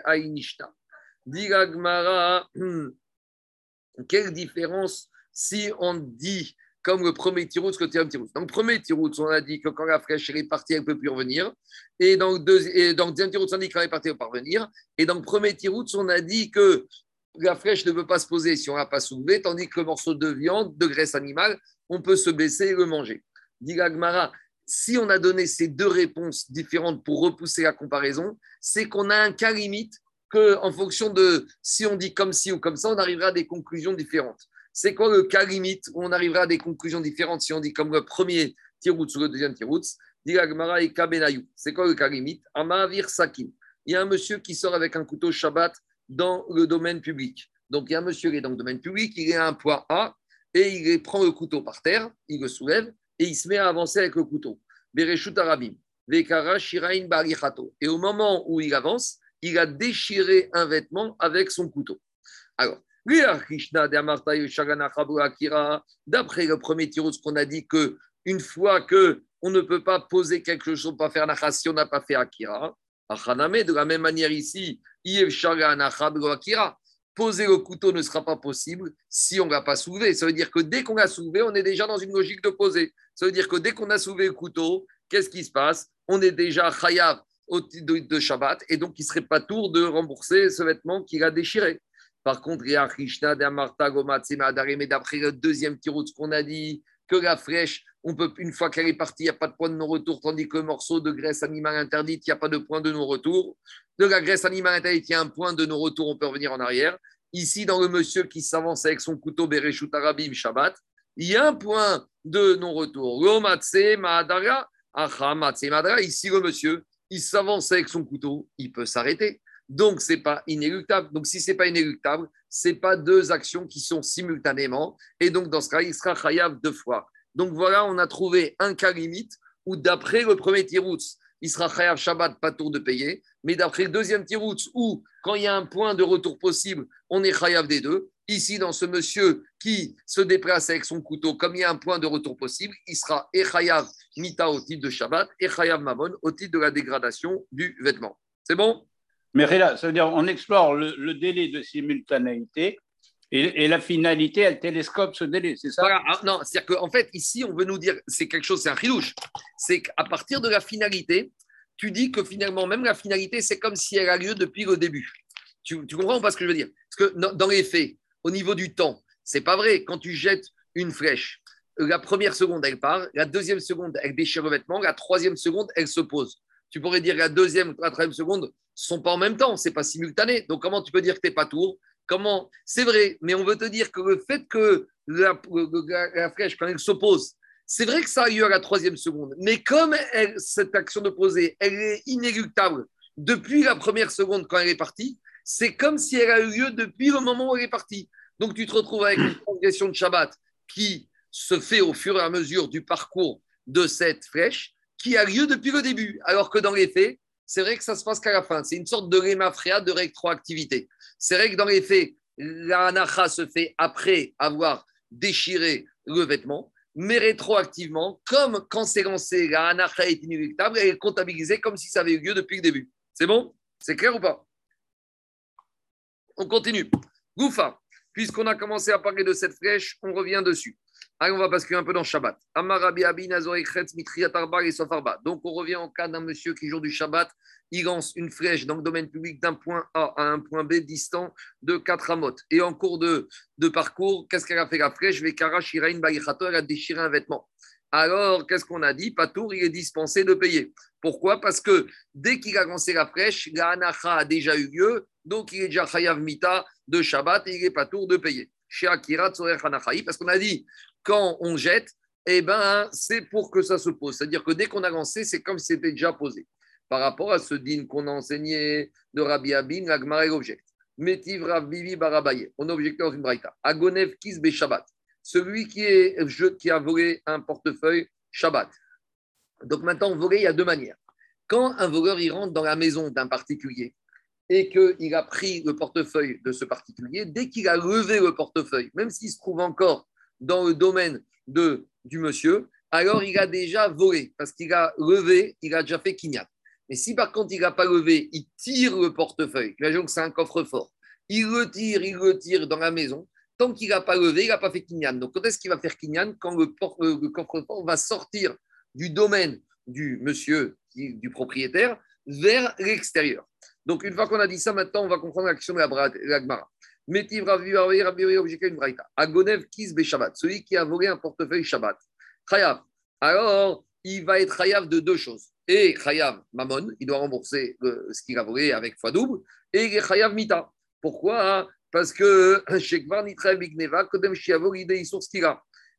Digagmara, quelle différence si on dit comme le premier tiroutz que le deuxième tiroutz. Dans le premier tiroutz, on a dit que quand la flèche est partie, elle ne peut plus revenir. Et dans le, deuxième, tiroutz, on a dit que quand elle est partie, elle peut revenir. Et dans le premier tiroutz, on a dit que la flèche ne peut pas se poser si on ne l'a pas soulevée, tandis que le morceau de viande, de graisse animale, on peut se baisser et le manger. Dit Gmara, si on a donné ces deux réponses différentes pour repousser la comparaison, c'est qu'on a un cas limite que, en fonction de si on dit comme ci ou comme ça, on arrivera à des conclusions différentes. C'est quoi le cas limite où on arrivera à des conclusions différentes si on dit comme le premier tiroutz ou le deuxième tiroutz. C'est quoi le cas limite? Amavir Sakim. Il y a un monsieur qui sort avec un couteau Shabbat dans le domaine public. Donc, il y a un monsieur qui est dans le domaine public, il est à un point A et il prend le couteau par terre, il le soulève et il se met à avancer avec le couteau. Bereshut Arabim, Vekara Shirain Et au moment où il avance, il a déchiré un vêtement avec son couteau. Alors, d'après le premier tirus qu'on a dit que une fois que on ne peut pas poser quelque chose, pas faire nacha si on n'a pas fait akira, de la même manière ici, Poser le couteau ne sera pas possible si on ne l'a pas soulevé. Ça veut dire que dès qu'on l'a soulevé, on est déjà dans une logique de poser. Ça veut dire que dès qu'on a soulevé le couteau, qu'est-ce qui se passe? On est déjà chayav de, de Shabbat et donc il ne serait pas tour de rembourser ce vêtement qu'il a déchiré. Par contre, d'après le deuxième ce qu'on a dit, que la fraîche, on peut, une fois qu'elle est partie, il n'y a pas de point de non-retour, tandis que le morceau de graisse animale interdite, il n'y a pas de point de non-retour. De la graisse animale interdite, il y a un point de non-retour, on peut revenir en arrière. Ici, dans le monsieur qui s'avance avec son couteau Bereshut Arabim Shabbat, il y a un point de non-retour. Ici, le monsieur, il s'avance avec son couteau, il peut s'arrêter. Donc, ce n'est pas inéluctable. Donc, si ce n'est pas inéluctable, ce n'est pas deux actions qui sont simultanément. Et donc, dans ce cas, il sera chayav deux fois. Donc, voilà, on a trouvé un cas limite où, d'après le premier tiroutz, il sera chayav Shabbat, pas tour de payer. Mais d'après le deuxième tiroutz, où, quand il y a un point de retour possible, on est chayav des deux. Ici, dans ce monsieur qui se déplace avec son couteau, comme il y a un point de retour possible, il sera chayav mita au titre de Shabbat et chayav mamon au titre de la dégradation du vêtement. C'est bon? Mais ça veut dire on explore le, délai de simultanéité et, la finalité, elle télescope ce délai, c'est ça? Ah, Non, c'est-à-dire qu'en fait, ici, on veut nous dire, c'est quelque chose, c'est un chilouche. C'est qu'à partir de la finalité, tu dis que finalement, même la finalité, c'est comme si elle a lieu depuis le début. Tu, comprends ou pas ce que je veux dire? Parce que dans, les faits, au niveau du temps, c'est pas vrai. Quand tu jettes une flèche, la première seconde, elle part, la deuxième seconde, elle déchire le vêtement, la troisième seconde, elle se pose. Tu pourrais dire la deuxième la troisième seconde, sont pas en même temps, c'est pas simultané. Donc comment tu peux dire que tu n'es pas tour? Comment? C'est vrai, mais on veut te dire que le fait que la, flèche, quand elle s'oppose, c'est vrai que ça a lieu à la troisième seconde, mais comme cette action poser, elle est inéluctable depuis la première seconde quand elle est partie, c'est comme si elle a eu lieu depuis le moment où elle est partie. Donc tu te retrouves avec une progression de Shabbat qui se fait au fur et à mesure du parcours de cette flèche qui a lieu depuis le début, alors que dans les faits, c'est vrai que ça se passe qu'à la fin. C'est une sorte de rémafréa de rétroactivité. C'est vrai que dans les faits, la anacha se fait après avoir déchiré le vêtement, mais rétroactivement, comme quand c'est lancé, la anacha est inéluctable, elle est comptabilisée comme si ça avait eu lieu depuis le début. C'est bon? C'est clair ou pas? On continue. Goufa, puisqu'on a commencé à parler de cette flèche, on revient dessus. Allez, on va basculer un peu dans Shabbat. Donc, on revient en cas d'un monsieur qui, jour du Shabbat, il lance une flèche dans le domaine public d'un point A à un point B distant de 4 amotes. Et en cours de, de parcours, qu'est-ce qu'elle a fait la flèche? Elle a déchiré un vêtement. Alors, qu'est-ce qu'on a dit? Patour, il est dispensé de payer. Pourquoi? Parce que dès qu'il a lancé la flèche, la anacha a déjà eu lieu, donc il est déjà chayav mita de Shabbat et il est patour de payer. Chez Akira parce qu'on a dit quand on jette, eh ben, c'est pour que ça se pose. C'est-à-dire que dès qu'on a lancé, c'est comme si c'était déjà posé. Par rapport à ce din qu'on a enseigné de Rabbi Abin, l'Agmara objecte. Métiv Bibi Barabaye. On a objecté dans une braïta. Agonev Kis Shabbat. Celui qui, est, qui a volé un portefeuille Shabbat. Donc maintenant, voler, il y a deux manières. Quand un voleur il rentre dans la maison d'un particulier et qu'il a pris le portefeuille de ce particulier, dès qu'il a levé le portefeuille, même s'il se trouve encore dans le domaine de, du monsieur, alors il a déjà volé, parce qu'il a levé, il a déjà fait quignat. Mais si par contre il n'a pas levé, il tire le portefeuille, imaginons que c'est un coffre-fort, il le tire, il le tire dans la maison, tant qu'il n'a pas levé, il n'a pas fait Kinyan. Donc, quand est-ce qu'il va faire Kinyan Quand le, le coffre-fort va sortir du domaine du monsieur, du propriétaire, vers l'extérieur. Donc, une fois qu'on a dit ça, maintenant, on va comprendre l'action de la Gemara. Métiv Ravi objecté une braïta. Agonev Kis Shabbat, celui qui a volé un portefeuille Shabbat. Chayav. Alors, il va être Chayav de deux choses. Et Chayav Mamon, il doit rembourser ce qu'il a volé avec fois double. Et Chayav Mita. Pourquoi Parce que Shekvar Nitra Bigneva, Kodem Shiavo, l'idée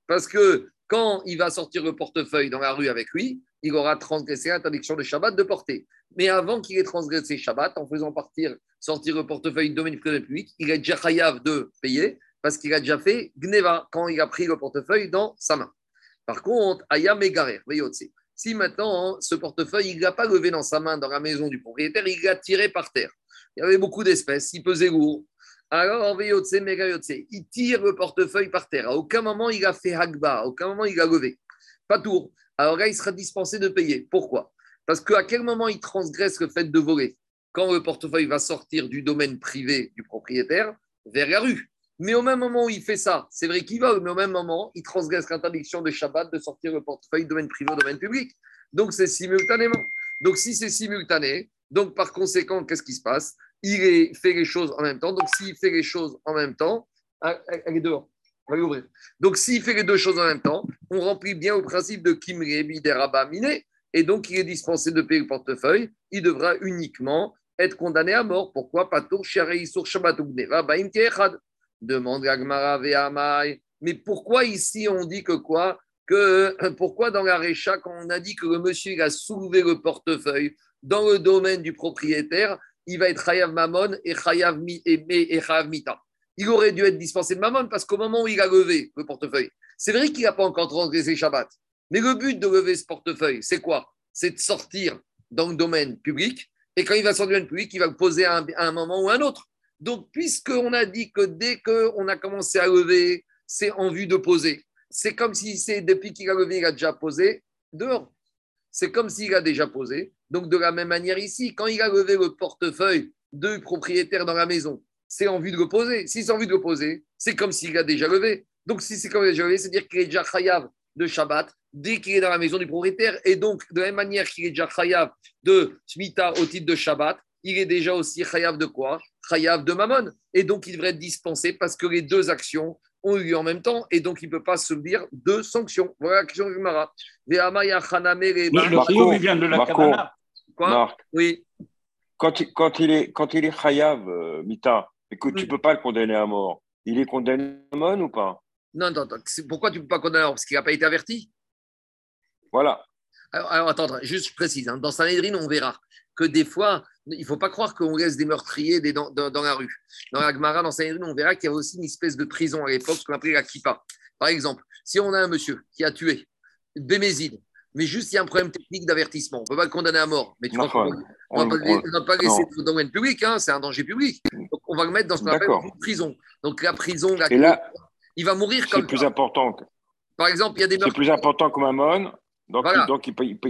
Parce que quand il va sortir le portefeuille dans la rue avec lui, il aura transgressé l'interdiction de Shabbat de porter. Mais avant qu'il ait transgressé Shabbat, en faisant partir, sortir le portefeuille du domaine public, il est déjà chayav de payer parce qu'il a déjà fait Gneva quand il a pris le portefeuille dans sa main. Par contre, Aya Megarer, si maintenant ce portefeuille, il ne l'a pas levé dans sa main dans la maison du propriétaire, il l'a tiré par terre. Il y avait beaucoup d'espèces, il pesait lourd. Alors, il tire le portefeuille par terre. À aucun moment il a fait Hagba, à aucun moment il a levé. Pas tour. Alors là, il sera dispensé de payer. Pourquoi? Parce qu'à quel moment il transgresse le fait de voler Quand le portefeuille va sortir du domaine privé du propriétaire vers la rue. Mais au même moment où il fait ça, c'est vrai qu'il vole, mais au même moment, il transgresse l'interdiction de Shabbat de sortir le portefeuille du domaine privé au domaine public. Donc c'est simultanément. Donc si c'est simultané, donc par conséquent, qu'est-ce qui se passe? Il fait les choses en même temps. Donc, s'il fait les choses en même temps, ah, elle est. On va l'ouvrir. Donc, s'il fait les deux choses en même temps, on remplit bien au principe de Kim Rabba Miné. Et donc, il est dispensé de payer le portefeuille. Il devra uniquement être condamné à mort. Pourquoi? Shabbat Baim Demande Agmara Ve'amai. Mais pourquoi ici on dit que quoi? Que, Pourquoi dans la Récha, quand on a dit que le monsieur a soulevé le portefeuille dans le domaine du propriétaire, il va être Chayav Mamon et Chayav, et, Mita. Il aurait dû être dispensé de Mamon parce qu'au moment où il a levé le portefeuille, c'est vrai qu'il n'a pas encore transgressé Shabbat. Mais le but de lever ce portefeuille, c'est quoi? C'est de sortir dans le domaine public. Et quand il va sortir du domaine public, il va le poser à un, moment ou à un autre. Donc, puisqu'on a dit que dès qu'on a commencé à lever, c'est en vue de poser. C'est comme si c'est depuis qu'il a levé, il a déjà posé dehors. C'est comme s'il a déjà posé. Donc, de la même manière ici, quand il a levé le portefeuille de propriétaire dans la maison, c'est en vue de le poser. Si c'est en vue de le poser, c'est comme s'il a déjà levé. Donc, si c'est comme il a déjà levé, c'est-à-dire qu'il est déjà chayav de Shabbat dès qu'il est dans la maison du propriétaire. Et donc, de la même manière qu'il est déjà chayav de Shmita au titre de Shabbat, il est déjà aussi chayav de quoi? Chayav de Mammon. Et donc, il devrait être dispensé parce que les deux actions ont eu en même temps et donc il ne peut pas subir deux sanctions. Voilà la question du Mara. Le il vient de la Quoi? Oui. Quand il, quand il est, quand il est chayav, euh, Mita, écoute, tu ne peux pas le condamner à mort. Il est condamné à mort ou pas? Non, non, pourquoi tu ne peux pas condamner Parce qu'il n'a pas été averti? Voilà. Alors, attends, juste je précise, hein. dans Sanhedrin, on verra que des fois, il ne faut pas croire qu'on laisse des meurtriers dans, dans, la rue. Dans la Gemara, dans Sanhedrin, on verra qu'il y avait aussi une espèce de prison à l'époque, ce qu'on appelait la kippa. Par exemple, si on a un monsieur qui a tué Bémézide, mais juste il y a un problème technique d'avertissement. On ne peut pas le condamner à mort. Mais tu vois, on ne va pas, laisser dans le domaine public, hein, c'est un danger public. Donc on va le mettre dans ce qu'on appelle une prison. Donc la prison, la là, il va mourir comme C'est plus important. Par exemple, il y a des C'est plus important que Mammon. Donc, donc il, peut, il, peut,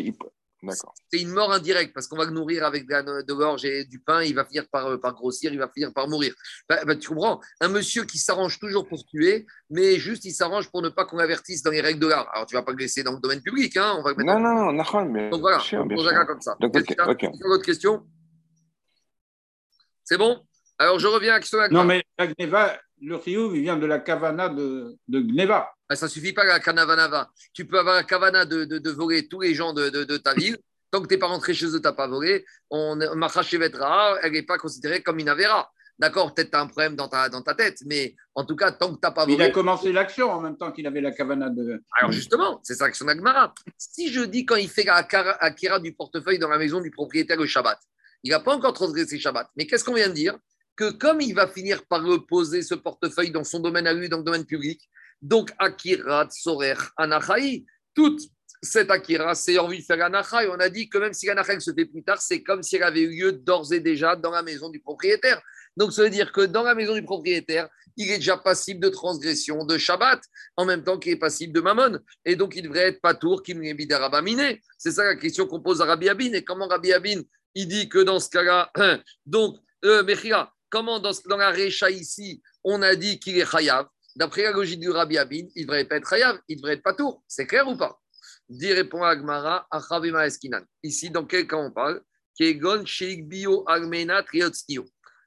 c'est une mort indirecte parce qu'on va le nourrir avec de l'orge et du pain, il va finir par, euh, par grossir, il va finir par mourir. Bah, bah, tu comprends Un monsieur qui s'arrange toujours pour tuer, mais juste il s'arrange pour ne pas qu'on avertisse dans les règles de l'art. Alors tu vas pas le laisser dans le domaine public, hein on va Non, non, non, mais. Donc voilà, on un comme ça. Donc, okay, Votre question C'est bon? Alors je reviens à la question. Non, mais Gneva, le Rio, il vient de la Kavana de, de Gneva. Ah, ça ne suffit pas la Kanavanava. Tu peux avoir un Kavana de, de, voler tous les gens de, de ta ville. Tant que tu n'es pas rentré chez eux, tu n'as pas volé. On, Machachevetra, elle n'est pas considérée comme une Avera. D'accord, peut-être tu as un problème dans ta, dans ta tête, mais en tout cas, tant que tu n'as pas volé. Il a commencé l'action en même temps qu'il avait la Kavana de. Alors justement, c'est ça l'action d'Agmara. Si je dis quand il fait Akira du portefeuille dans la maison du propriétaire le Shabbat, il n'a pas encore transgressé Shabbat. Mais qu'est-ce qu'on vient de dire? Que comme il va finir par reposer ce portefeuille dans son domaine à lui, dans le domaine public, donc, Akira Tsorer Anachai, toute cette Akira, c'est envie de faire Anachai. On a dit que même si l'Anachai se fait plus tard, c'est comme si elle avait eu lieu d'ores et déjà dans la maison du propriétaire. Donc, ça veut dire que dans la maison du propriétaire, il est déjà passible de transgression de Shabbat, en même temps qu'il est passible de Mammon. Et donc, il devrait être patour, qui Rabamine. C'est ça la question qu'on pose à Rabbi Abin. Et comment Rabbi Abin, il dit que dans ce cas-là, donc, euh, comment dans, la Récha ici, on a dit qu'il est Chayav? D'après la logique du Rabbi Abin, il ne devrait pas être Hayav, il devrait être Patour. C'est clair ou pas? Dit répond Agmara, Achavima Eskinan. Ici, dans quel cas on parle? Kegon.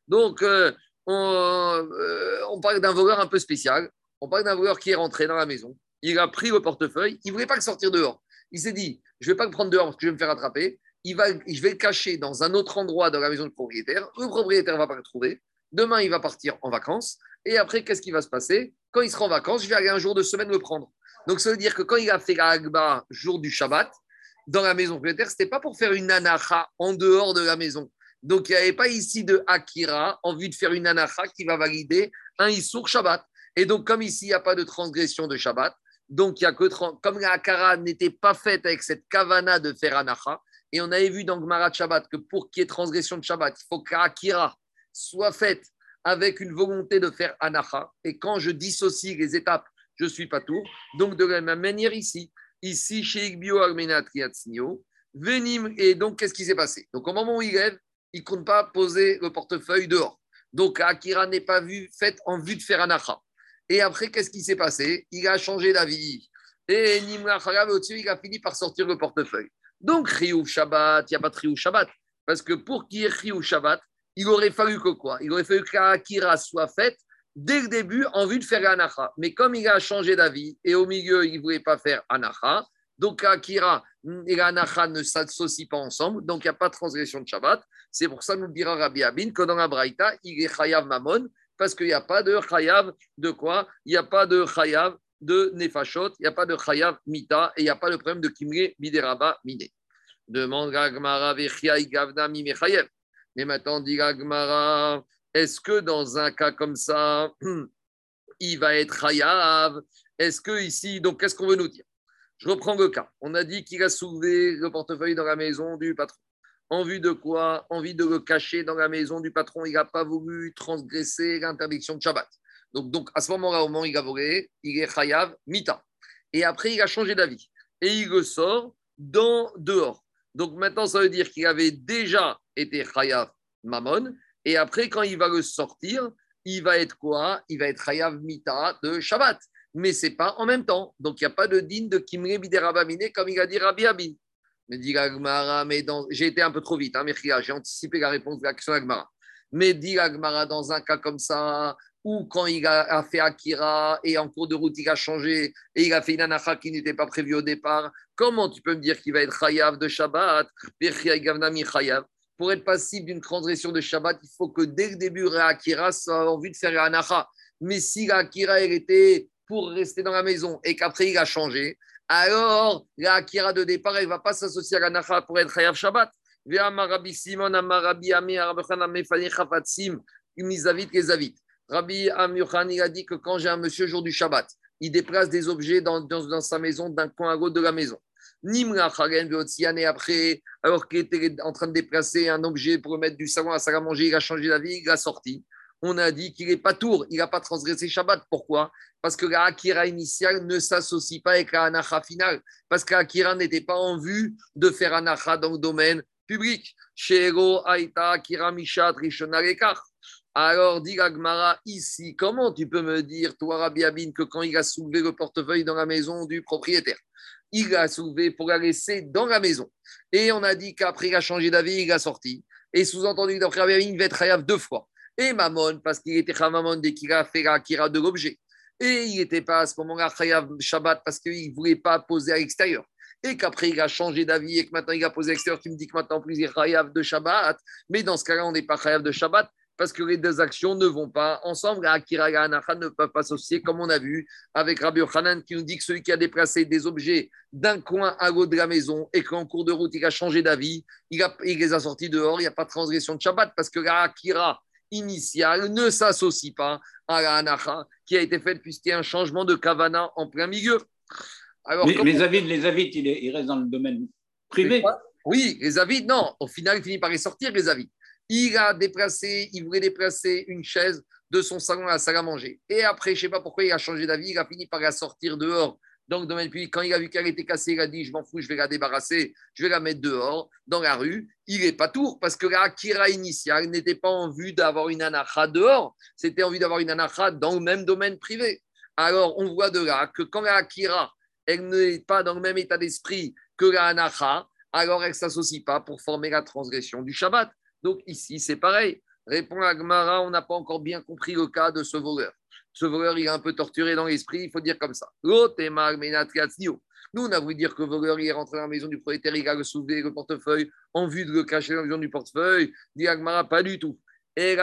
Donc, euh, on, euh, on parle d'un voleur un peu spécial. On parle d'un voleur qui est rentré dans la maison. Il a pris le portefeuille. Il ne voulait pas le sortir dehors. Il s'est dit Je ne vais pas le prendre dehors parce que je vais me faire attraper. Il va, je vais le cacher dans un autre endroit dans la maison du propriétaire. Le propriétaire ne va pas le trouver. Demain, il va partir en vacances. Et après, qu'est-ce qui va se passer? Quand il sera en vacances, je vais aller un jour de semaine le prendre. Donc, ça veut dire que quand il a fait la Agba jour du Shabbat, dans la maison propriétaire, ce n'était pas pour faire une anacha en dehors de la maison. Donc, il n'y avait pas ici de Akira en vue de faire une anacha qui va valider un Issour Shabbat. Et donc, comme ici, il n'y a pas de transgression de Shabbat, donc il y a que comme la Akara n'était pas faite avec cette kavana de faire anacha, et on avait vu dans Gmarat Shabbat que pour qu'il y ait transgression de Shabbat, il faut qu'Akira soit faite avec une volonté de faire anacha. Et quand je dissocie les étapes, je suis pas tout. Donc, de la même manière ici, ici, chez Igbio Armena Venim, et donc, qu'est-ce qui s'est passé? Donc, au moment où il lève, il compte pas poser le portefeuille dehors. Donc, Akira n'est pas vu, fait en vue de faire anacha. Et après, qu'est-ce qui s'est passé? Il a changé d'avis. Et Nimra au-dessus, il a fini par sortir le portefeuille. Donc, Riyou Shabbat, il n'y a pas de Riyou Shabbat. Parce que pour qu'il y ait Riyou Shabbat, il aurait fallu que quoi? Il aurait fallu que Akira soit faite dès le début en vue de faire Anacha. Mais comme il a changé d'avis et au milieu, il ne voulait pas faire Anacha, donc Akira et Anacha ne s'associent pas ensemble, donc il n'y a pas de transgression de Shabbat. C'est pour ça, nous dira Rabbi Abin, que dans la Braïta, il est Chayav Mamon, parce qu'il n'y a pas de Chayav de quoi? Il n'y a pas de Chayav de Nefashot, il n'y a pas de Chayav Mita, et il n'y a pas de problème de Kimre Bideraba Mine. Demande Gagmara Vechia Gavna Mimechayev. Mais maintenant, dit Gagmara, est-ce que dans un cas comme ça, il va être Chayav? Est-ce que ici, donc qu'est-ce qu'on veut nous dire? Je reprends le cas. On a dit qu'il a soulevé le portefeuille dans la maison du patron. En vue de quoi? Envie de le cacher dans la maison du patron. Il n'a pas voulu transgresser l'interdiction de Shabbat. Donc, à ce moment-là, au moment où il a volé, il est Chayav Mita. Et après, il a changé d'avis. Et il le sort dans, dehors. Donc maintenant, ça veut dire qu'il avait déjà été Chayav Mamon. Et après, quand il va le sortir, il va être quoi? Il va être Chayav Mita de Shabbat. Mais ce n'est pas en même temps. Donc, il n'y a pas de din de Kimre Biderabamine comme il a dit Rabbi Abin. Mais dit mais dans... j'ai été un peu trop vite, hein, j'ai anticipé la réponse de la question d'Agmara. Mais dit Agmara, dans un cas comme ça, ou quand il a, fait Akira et en cours de route il a changé et il a fait une anacha qui n'était pas prévue au départ, comment tu peux me dire qu'il va être chayav de Shabbat Pour être passible d'une transgression de Shabbat, il faut que dès le début, Akira soit en vue de faire anacha. Mais si Akira était pour rester dans la maison et qu'après il a changé, alors la Akira de départ, elle ne va pas s'associer à la Nacha pour être Chayav Shabbat. Rabbi Simon, Rabbi Ami, Rabbi Amir il a dit que quand j'ai un monsieur jour du Shabbat, il déplace des objets dans, sa maison, d'un coin à l'autre de la maison. Nimra Charen et après, alors qu'il était en train de déplacer un objet pour mettre du savon à salle à manger, il a changé d'avis, il a sorti. On a dit qu'il n'est pas tour, il n'a pas transgressé Shabbat. Pourquoi? Parce que la Akira initiale ne s'associe pas avec la Anacha finale, parce que n'était pas en vue de faire Anacha dans le domaine public. Shero, Aita, Akira, Mishat, Alors, dit Gmara ici, comment tu peux me dire, toi, Rabbi Abin, que quand il a soulevé le portefeuille dans la maison du propriétaire, il l'a soulevé pour la laisser dans la maison. Et on a dit qu'après il a changé d'avis, il a sorti. Et sous-entendu, d'après Rabbi Abin, il va être deux fois. Et Mamon, parce qu'il était Mamon dès qu'il a fait l'Akira de l'objet. Et il n'était pas à ce moment-là Chayav Shabbat parce qu'il ne voulait pas poser à l'extérieur. Et qu'après, il a changé d'avis et que maintenant, il a posé à l'extérieur. Tu me dis que maintenant, plus, il est de Shabbat. Mais dans ce cas-là, on n'est pas Chayav de Shabbat parce que les deux actions ne vont pas ensemble. Akira et Anacha ne peuvent pas s'associer, comme on a vu avec Rabbi Yochanan qui nous dit que celui qui a déplacé des objets d'un coin à l'autre de la maison et qu'en cours de route, il a changé d'avis, il, il, les a sortis dehors, il n'y a pas de transgression de Shabbat parce que la Akira initiale ne s'associe pas à la Anacha qui a été faite puisqu'il y a un changement de Kavana en plein milieu. Alors, Mais les avis, les avis, il, reste dans le domaine privé. Oui, les avis, non. Au final, il finit par y sortir, les avis. Il a déplacé, il voulait déplacer une chaise de son salon à la salle à manger. Et après, je ne sais pas pourquoi il a changé d'avis, il a fini par la sortir dehors donc, domaine public, quand il a vu qu'elle était cassée, il a dit Je m'en fous, je vais la débarrasser, je vais la mettre dehors, dans la rue. Il n'est pas tour, parce que la Akira initiale n'était pas en vue d'avoir une anacha dehors, c'était en vue d'avoir une anacha dans le même domaine privé. Alors, on voit de là que quand la Akira, elle n'est pas dans le même état d'esprit que la Anacha, alors elle ne s'associe pas pour former la transgression du Shabbat. Donc ici, c'est pareil. Répond la Gemara, on n'a pas encore bien compris le cas de ce voleur. Ce voleur, il est un peu torturé dans l'esprit, il faut dire comme ça. Nous, on a voulu dire que le voleur, il est rentré dans la maison du propriétaire, il a soulevé le portefeuille en vue de le cacher dans la maison du portefeuille. Dit Agmara, pas du tout. Il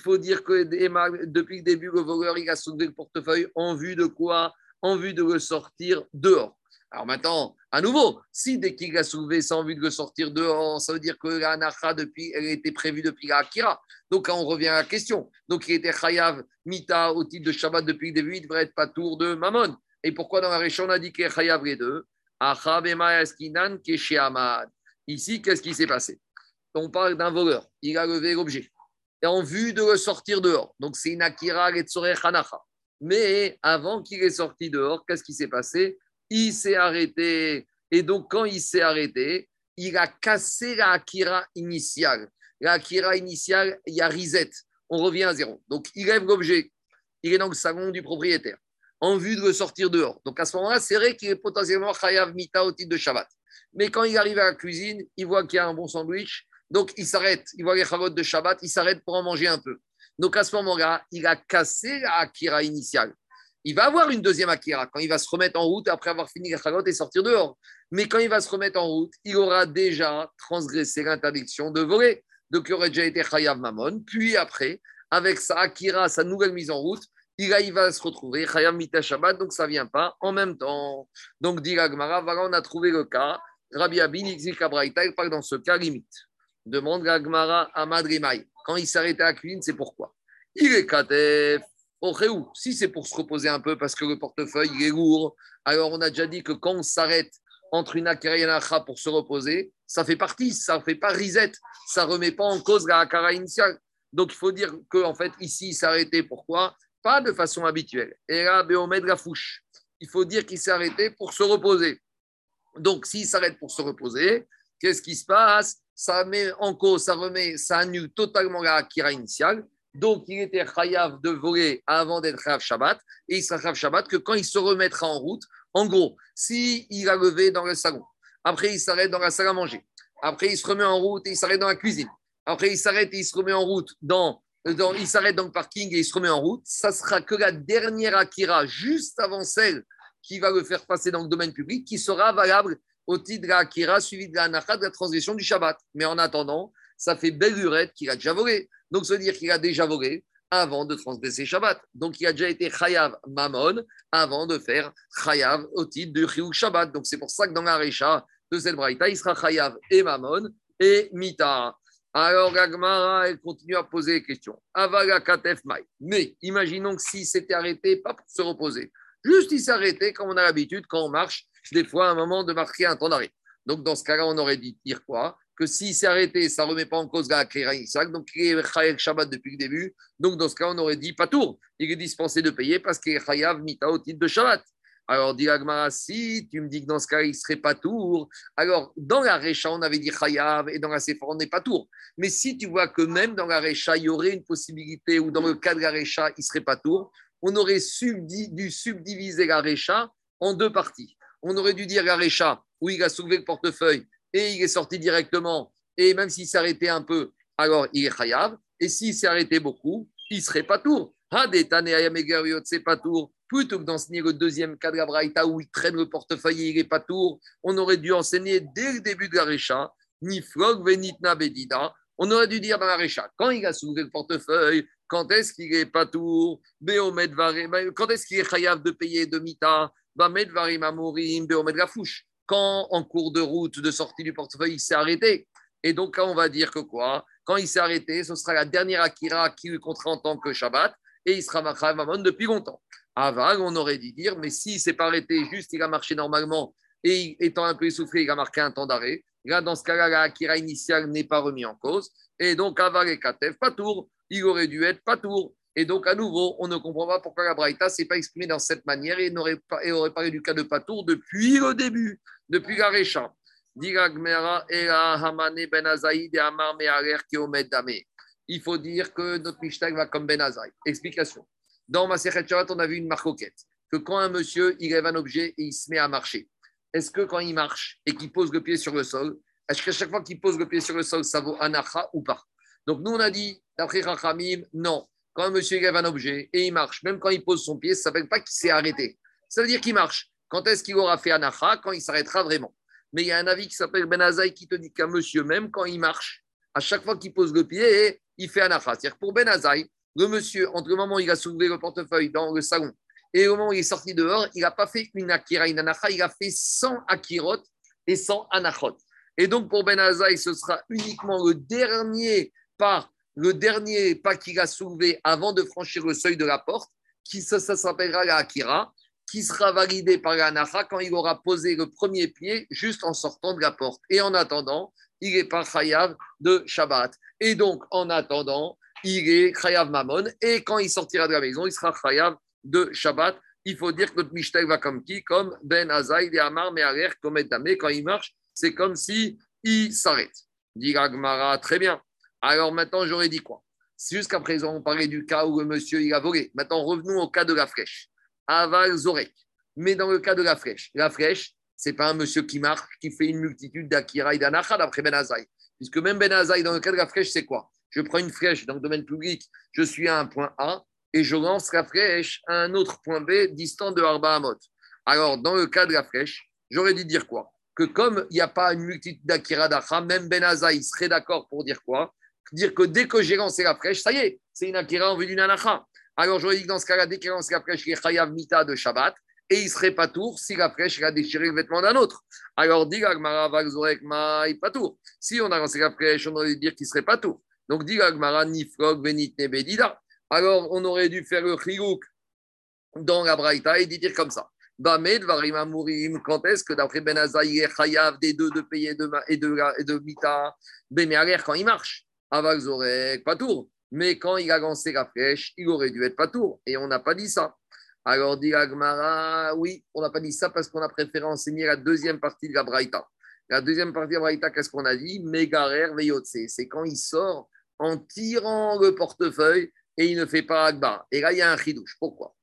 faut dire que depuis le début, le voleur, il a soulevé le portefeuille en vue de quoi? En vue de le sortir dehors. Alors maintenant, à nouveau, si dès qu'il a soulevé sans envie de le sortir dehors, ça veut dire que la nacha, depuis, elle était prévue depuis la Akira. Donc, on revient à la question. Donc, il était Chayav Mita au titre de Shabbat depuis le début, il devrait être pas tour de Mammon. Et pourquoi dans la région, on a dit qu'il est Chayav les deux? Ici, qu'est-ce qui s'est passé? On parle d'un voleur. Il a levé l'objet. Et en vue de le sortir dehors. Donc, c'est une Akira Hanacha. Mais avant qu'il est sorti dehors, qu'est-ce qui s'est passé? Il s'est arrêté. Et donc, quand il s'est arrêté, il a cassé la Akira initiale. La Akira initiale, il y a reset. On revient à zéro. Donc, il lève l'objet. Il est dans le salon du propriétaire en vue de le sortir dehors. Donc, à ce moment-là, c'est vrai qu'il est potentiellement Chayav Mita au titre de Shabbat. Mais quand il arrive à la cuisine, il voit qu'il y a un bon sandwich. Donc, il s'arrête. Il voit les chalotes de Shabbat. Il s'arrête pour en manger un peu. Donc, à ce moment-là, il a cassé la Akira initiale il va avoir une deuxième Akira quand il va se remettre en route après avoir fini la Chagot et sortir dehors. Mais quand il va se remettre en route, il aura déjà transgressé l'interdiction de voler. Donc, il aurait déjà été Chayav Mamon. Puis après, avec sa Akira, sa nouvelle mise en route, il, va se retrouver Chayav Mita Shabbat, donc ça ne vient pas en même temps. Donc, dit Gmara, voilà, on a trouvé le cas. Rabbi Abin, il parle dans ce cas limite. Demande Gmara à Madrimai. Quand il s'arrête à cuisine, c'est pourquoi? Il est Katef si c'est pour se reposer un peu parce que le portefeuille est lourd, alors on a déjà dit que quand on s'arrête entre une akara et une akha pour se reposer, ça fait partie, ça ne fait pas risette, ça ne remet pas en cause la akara initiale. Donc il faut dire qu'en en fait, ici, il s'est arrêté. Pourquoi? Pas de façon habituelle. Et là, Béomed la fouche. Il faut dire qu'il s'est arrêté pour se reposer. Donc s'il s'arrête pour se reposer, qu'est-ce qui se passe? Ça met en cause, ça remet, ça annule totalement la akira initiale. Donc, il était chayav de voler avant d'être chayav Shabbat, et il sera chayav Shabbat que quand il se remettra en route, en gros, s'il il a levé dans le salon, après il s'arrête dans la salle à manger, après il se remet en route et il s'arrête dans la cuisine, après il s'arrête et il se remet en route dans, dans il s'arrête dans le parking et il se remet en route, ça sera que la dernière Akira, juste avant celle qui va le faire passer dans le domaine public, qui sera valable au titre de la Akira suivi de la Nacha de la transition du Shabbat. Mais en attendant, ça fait belle lurette qu'il a déjà volé. Donc, ça veut dire qu'il a déjà volé avant de transgresser Shabbat. Donc, il a déjà été Chayav Mamon avant de faire Chayav au titre de Chiyuk Shabbat. Donc, c'est pour ça que dans la Récha de cette il sera Chayav et Mamon et Mita. Alors, Gagmara, elle continue à poser des questions. Avaga Katef Mais imaginons que s'il s'était arrêté, pas pour se reposer, juste il s'est arrêté comme on a l'habitude quand on marche, des fois, à un moment de marquer un temps d'arrêt. Donc, dans ce cas-là, on aurait dit dire quoi? Que s'il s'est arrêté, ça ne remet pas en cause la Isaac, donc il est Chayav Shabbat depuis le début. Donc dans ce cas, on aurait dit pas tour. Il est dispensé de payer parce qu'il est Chayav Mita au titre de Shabbat. Alors, dit Agmara, si tu me dis que dans ce cas, il serait pas tour, alors dans la Récha, on avait dit Chayav et dans la Sephora, on n'est pas tour. Mais si tu vois que même dans la Récha, il y aurait une possibilité, ou dans le cas de la Récha, il serait pas tour, on aurait dû subdiviser la Récha en deux parties. On aurait dû dire la Récha, où il a soulevé le portefeuille et il est sorti directement, et même s'il s'arrêtait un peu, alors il est chayav, et s'il s'est arrêté beaucoup, il serait pas tour. c'est pas tour. Plutôt que d'enseigner le deuxième cas de Braïta où il traîne le portefeuille et il n'est pas tour, on aurait dû enseigner dès le début de la Récha, ni flog venitna bedida. On aurait dû dire dans la Récha, quand il a soulevé le portefeuille, quand est-ce qu'il n'est pas tour, quand est-ce qu'il est chayav de payer de mita, la fouche quand en cours de route de sortie du portefeuille, il s'est arrêté. Et donc on va dire que quoi? Quand il s'est arrêté, ce sera la dernière Akira qui lui comptera en tant que Shabbat et il sera Machav Mamon depuis longtemps. Avant, on aurait dû dire, mais s'il ne s'est pas arrêté, juste il a marché normalement et étant un peu essoufflé, il a marqué un temps d'arrêt. Là, dans ce cas-là, la Akira initiale n'est pas remis en cause. Et donc, Aval et Katef, pas tour. Il aurait dû être pas tour. Et donc, à nouveau, on ne comprend pas pourquoi la Braïta s'est pas exprimée dans cette manière et n'aurait pas, aurait parlé du cas de Patour depuis le début, depuis la Récha. Ben Il faut dire que notre Mishnah va comme Ben Azaï. Explication. Dans ma Shabbat, on a vu une marcoquette. Que quand un monsieur, il lève un objet et il se met à marcher, est-ce que quand il marche et qu'il pose le pied sur le sol, est-ce qu'à chaque fois qu'il pose le pied sur le sol, ça vaut anacha ou pas? Donc nous, on a dit, d'après Rachamim, non. Quand un monsieur lève un objet et il marche, même quand il pose son pied, ça ne veut pas qu'il s'est arrêté. Ça veut dire qu'il marche. Quand est-ce qu'il aura fait anacha? Quand il s'arrêtera vraiment. Mais il y a un avis qui s'appelle Ben qui te dit qu'un monsieur, même quand il marche, à chaque fois qu'il pose le pied, il fait anacha. C'est-à-dire pour Ben le monsieur, entre le moment où il a soulevé le portefeuille dans le salon et au moment où il est sorti dehors, il n'a pas fait une akira, une anacha, il a fait 100 akirot et 100 anachot. Et donc pour Ben ce sera uniquement le dernier pas, le dernier pas qu'il a soulevé avant de franchir le seuil de la porte, qui ça, s'appellera la akira, qui sera validé par la anacha quand il aura posé le premier pied juste en sortant de la porte. Et en attendant, il est pas chayav de Shabbat. Et donc, en attendant, il est chayav mamon. Et quand il sortira de la maison, il sera chayav de Shabbat. Il faut dire que notre Mishnah va comme qui? Comme Ben Azaï, et Amar, mais comme Etamé. Quand il marche, c'est comme si il s'arrête. Dit Gagmara, très bien. Alors maintenant, j'aurais dit quoi? Jusqu'à présent, on parlait du cas où le monsieur il a volé. Maintenant, revenons au cas de la flèche. Aval Zorek. Mais dans le cas de la flèche, la flèche, c'est pas un monsieur qui marche, qui fait une multitude d'Akira et d'Anacha d'après Ben Azaï. Puisque même Ben Azaï, dans le cas de la flèche, c'est quoi? Je prends une flèche dans le domaine public, je suis à un point A, et je lance la flèche à un autre point B distant de Arba Hamot. Alors, dans le cas de la flèche, j'aurais dû dire quoi? Que comme il n'y a pas une multitude d'Akira d'Acha, même Ben Azaï serait d'accord pour dire quoi? Dire que dès que j'ai lancé la flèche, ça y est, c'est une Akira en vue d'une Anacha. Alors, j'aurais dit que dans ce cas-là, dès qu'il lance la flèche, il est Chayav Mita de Shabbat, et il serait pas tour si la flèche a déchiré le vêtement d'un autre. Alors, dit Gagmara, pas tour. Si on a lancé la flèche, on aurait dû dire qu'il serait pas tour. Donc, dit Gagmara, Nifrog, Benit, Nebedida alors on aurait dû faire le chilouk dans la Braïta et dire comme ça. Bamed, Varima Mourim, quand est-ce que d'après Ben il est chayav des deux de payer de, et de, et de Mita, quand il marche, Aval Zorek, pas tour. Mais quand il a lancé la flèche, il aurait dû être pas tour. Et on n'a pas dit ça. Alors dit Agmara, oui, on n'a pas dit ça parce qu'on a préféré enseigner la deuxième partie de la Braïta. La deuxième partie de la Braïta, qu'est-ce qu'on a dit? Megarer Veyotse. C'est quand il sort en tirant le portefeuille et il ne fait pas Akbar. Et là, il y a un chidouche. Pourquoi?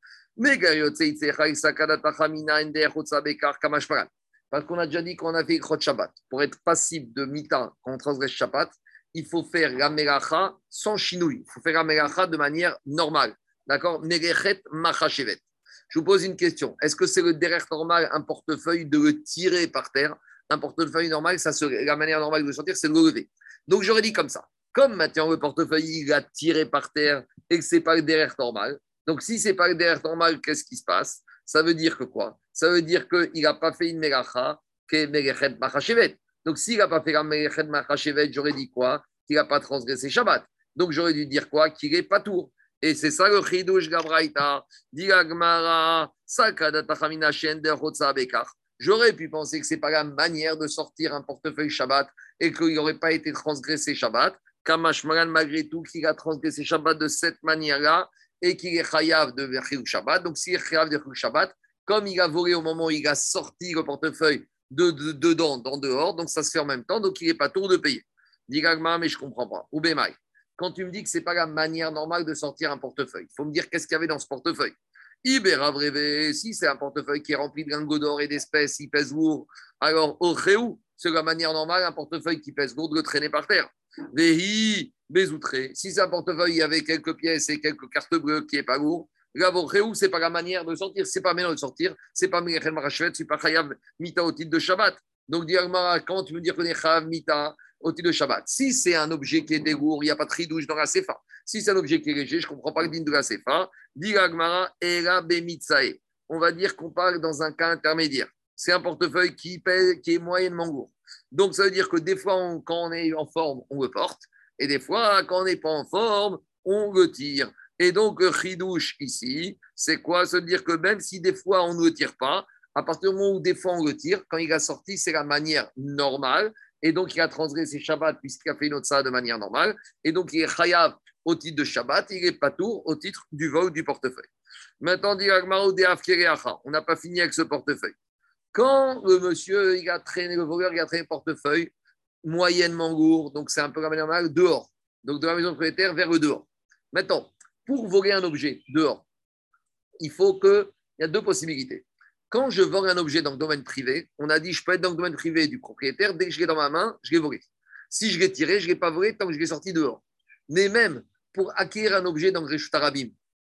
Parce qu'on a déjà dit qu'on a fait Shabbat. Pour être passible de Mita quand on transgresse Shabbat, il faut faire la Melacha sans chinouille. Il faut faire la Melacha de manière normale. D'accord? Je vous pose une question. Est-ce que c'est le derrière normal, un portefeuille, de le tirer par terre? Un portefeuille normal, ça serait, la manière normale de le sortir, c'est de le lever. Donc j'aurais dit comme ça. Comme maintenant le portefeuille, il a tiré par terre et que ce n'est pas le derrière normal. Donc, si ce n'est pas le derrière normal, qu'est-ce qui se passe? Ça veut dire que quoi? Ça veut dire qu'il n'a pas fait une melacha qui est melechet machashevet. Donc, s'il n'a pas fait la melechet machashevet, j'aurais dit quoi? Qu'il n'a pas transgressé Shabbat. Donc, j'aurais dû dire quoi? Qu'il n'est pas tour. Et c'est ça le chidouche gabraïta. Diagmara, sakadata shender bekar. J'aurais pu penser que ce n'est pas la manière de sortir un portefeuille Shabbat et qu'il n'aurait pas été transgressé Shabbat. Kamashmaran, malgré tout, qu'il a transgressé Shabbat de cette manière-là et qu'il est chayav de Verchil Shabbat. Donc, s'il est chayav de Shabbat, comme il a volé au moment où il a sorti le portefeuille de, dedans, dans dehors, donc ça se fait en même temps, donc il n'est pas tour de payer. Dit mais je comprends pas. Ou quand tu me dis que ce n'est pas la manière normale de sortir un portefeuille, il faut me dire qu'est-ce qu'il y avait dans ce portefeuille. Ibera si c'est un portefeuille qui est rempli de lingots d'or et d'espèces, il pèse lourd, alors au c'est la manière normale, un portefeuille qui pèse lourd de le traîner par terre. Vehi, Bezoutré. Si c'est un portefeuille, avait quelques pièces et quelques cartes bleues qui n'est pas lourd. Ce c'est pas la manière de sortir, c'est pas maintenant de sortir, c'est pas Mechel Marachet, c'est pas Chayav Mita au titre de Shabbat. Donc, quand tu veux dire qu'on est Chayav Mita au titre de Shabbat Si c'est un objet qui est lourd, il n'y a pas de tridouche dans la Sefa. Si c'est un objet qui est léger, je ne comprends pas le digne de la Sefa. Diragmara, Era. On va dire qu'on parle dans un cas intermédiaire. C'est un portefeuille qui, pèse, qui est moyennement lourd. Donc, ça veut dire que des fois, quand on est en forme, on le porte. Et des fois, quand on n'est pas en forme, on le tire. Et donc, chidouche ici, c'est quoi? Se dire que même si des fois on ne le tire pas, à partir du moment où des fois on le tire, quand il a sorti, c'est la manière normale. Et donc, il a transgressé Shabbat puisqu'il a fait une autre de manière normale. Et donc, il est chayav au titre de Shabbat, il est patour au titre du vol du portefeuille. Maintenant, on n'a pas fini avec ce portefeuille. Quand le monsieur, il a traîné, le voleur, il a traîné le portefeuille moyennement lourd, donc c'est un peu la manière normale, dehors. Donc de la maison propriétaire vers le dehors. Maintenant, pour voler un objet dehors, il faut que. Il y a deux possibilités. Quand je vends un objet dans le domaine privé, on a dit je peux être dans le domaine privé du propriétaire, dès que je l'ai dans ma main, je l'ai volé. Si je l'ai tiré, je ne l'ai pas volé tant que je l'ai sorti dehors. Mais même pour acquérir un objet dans le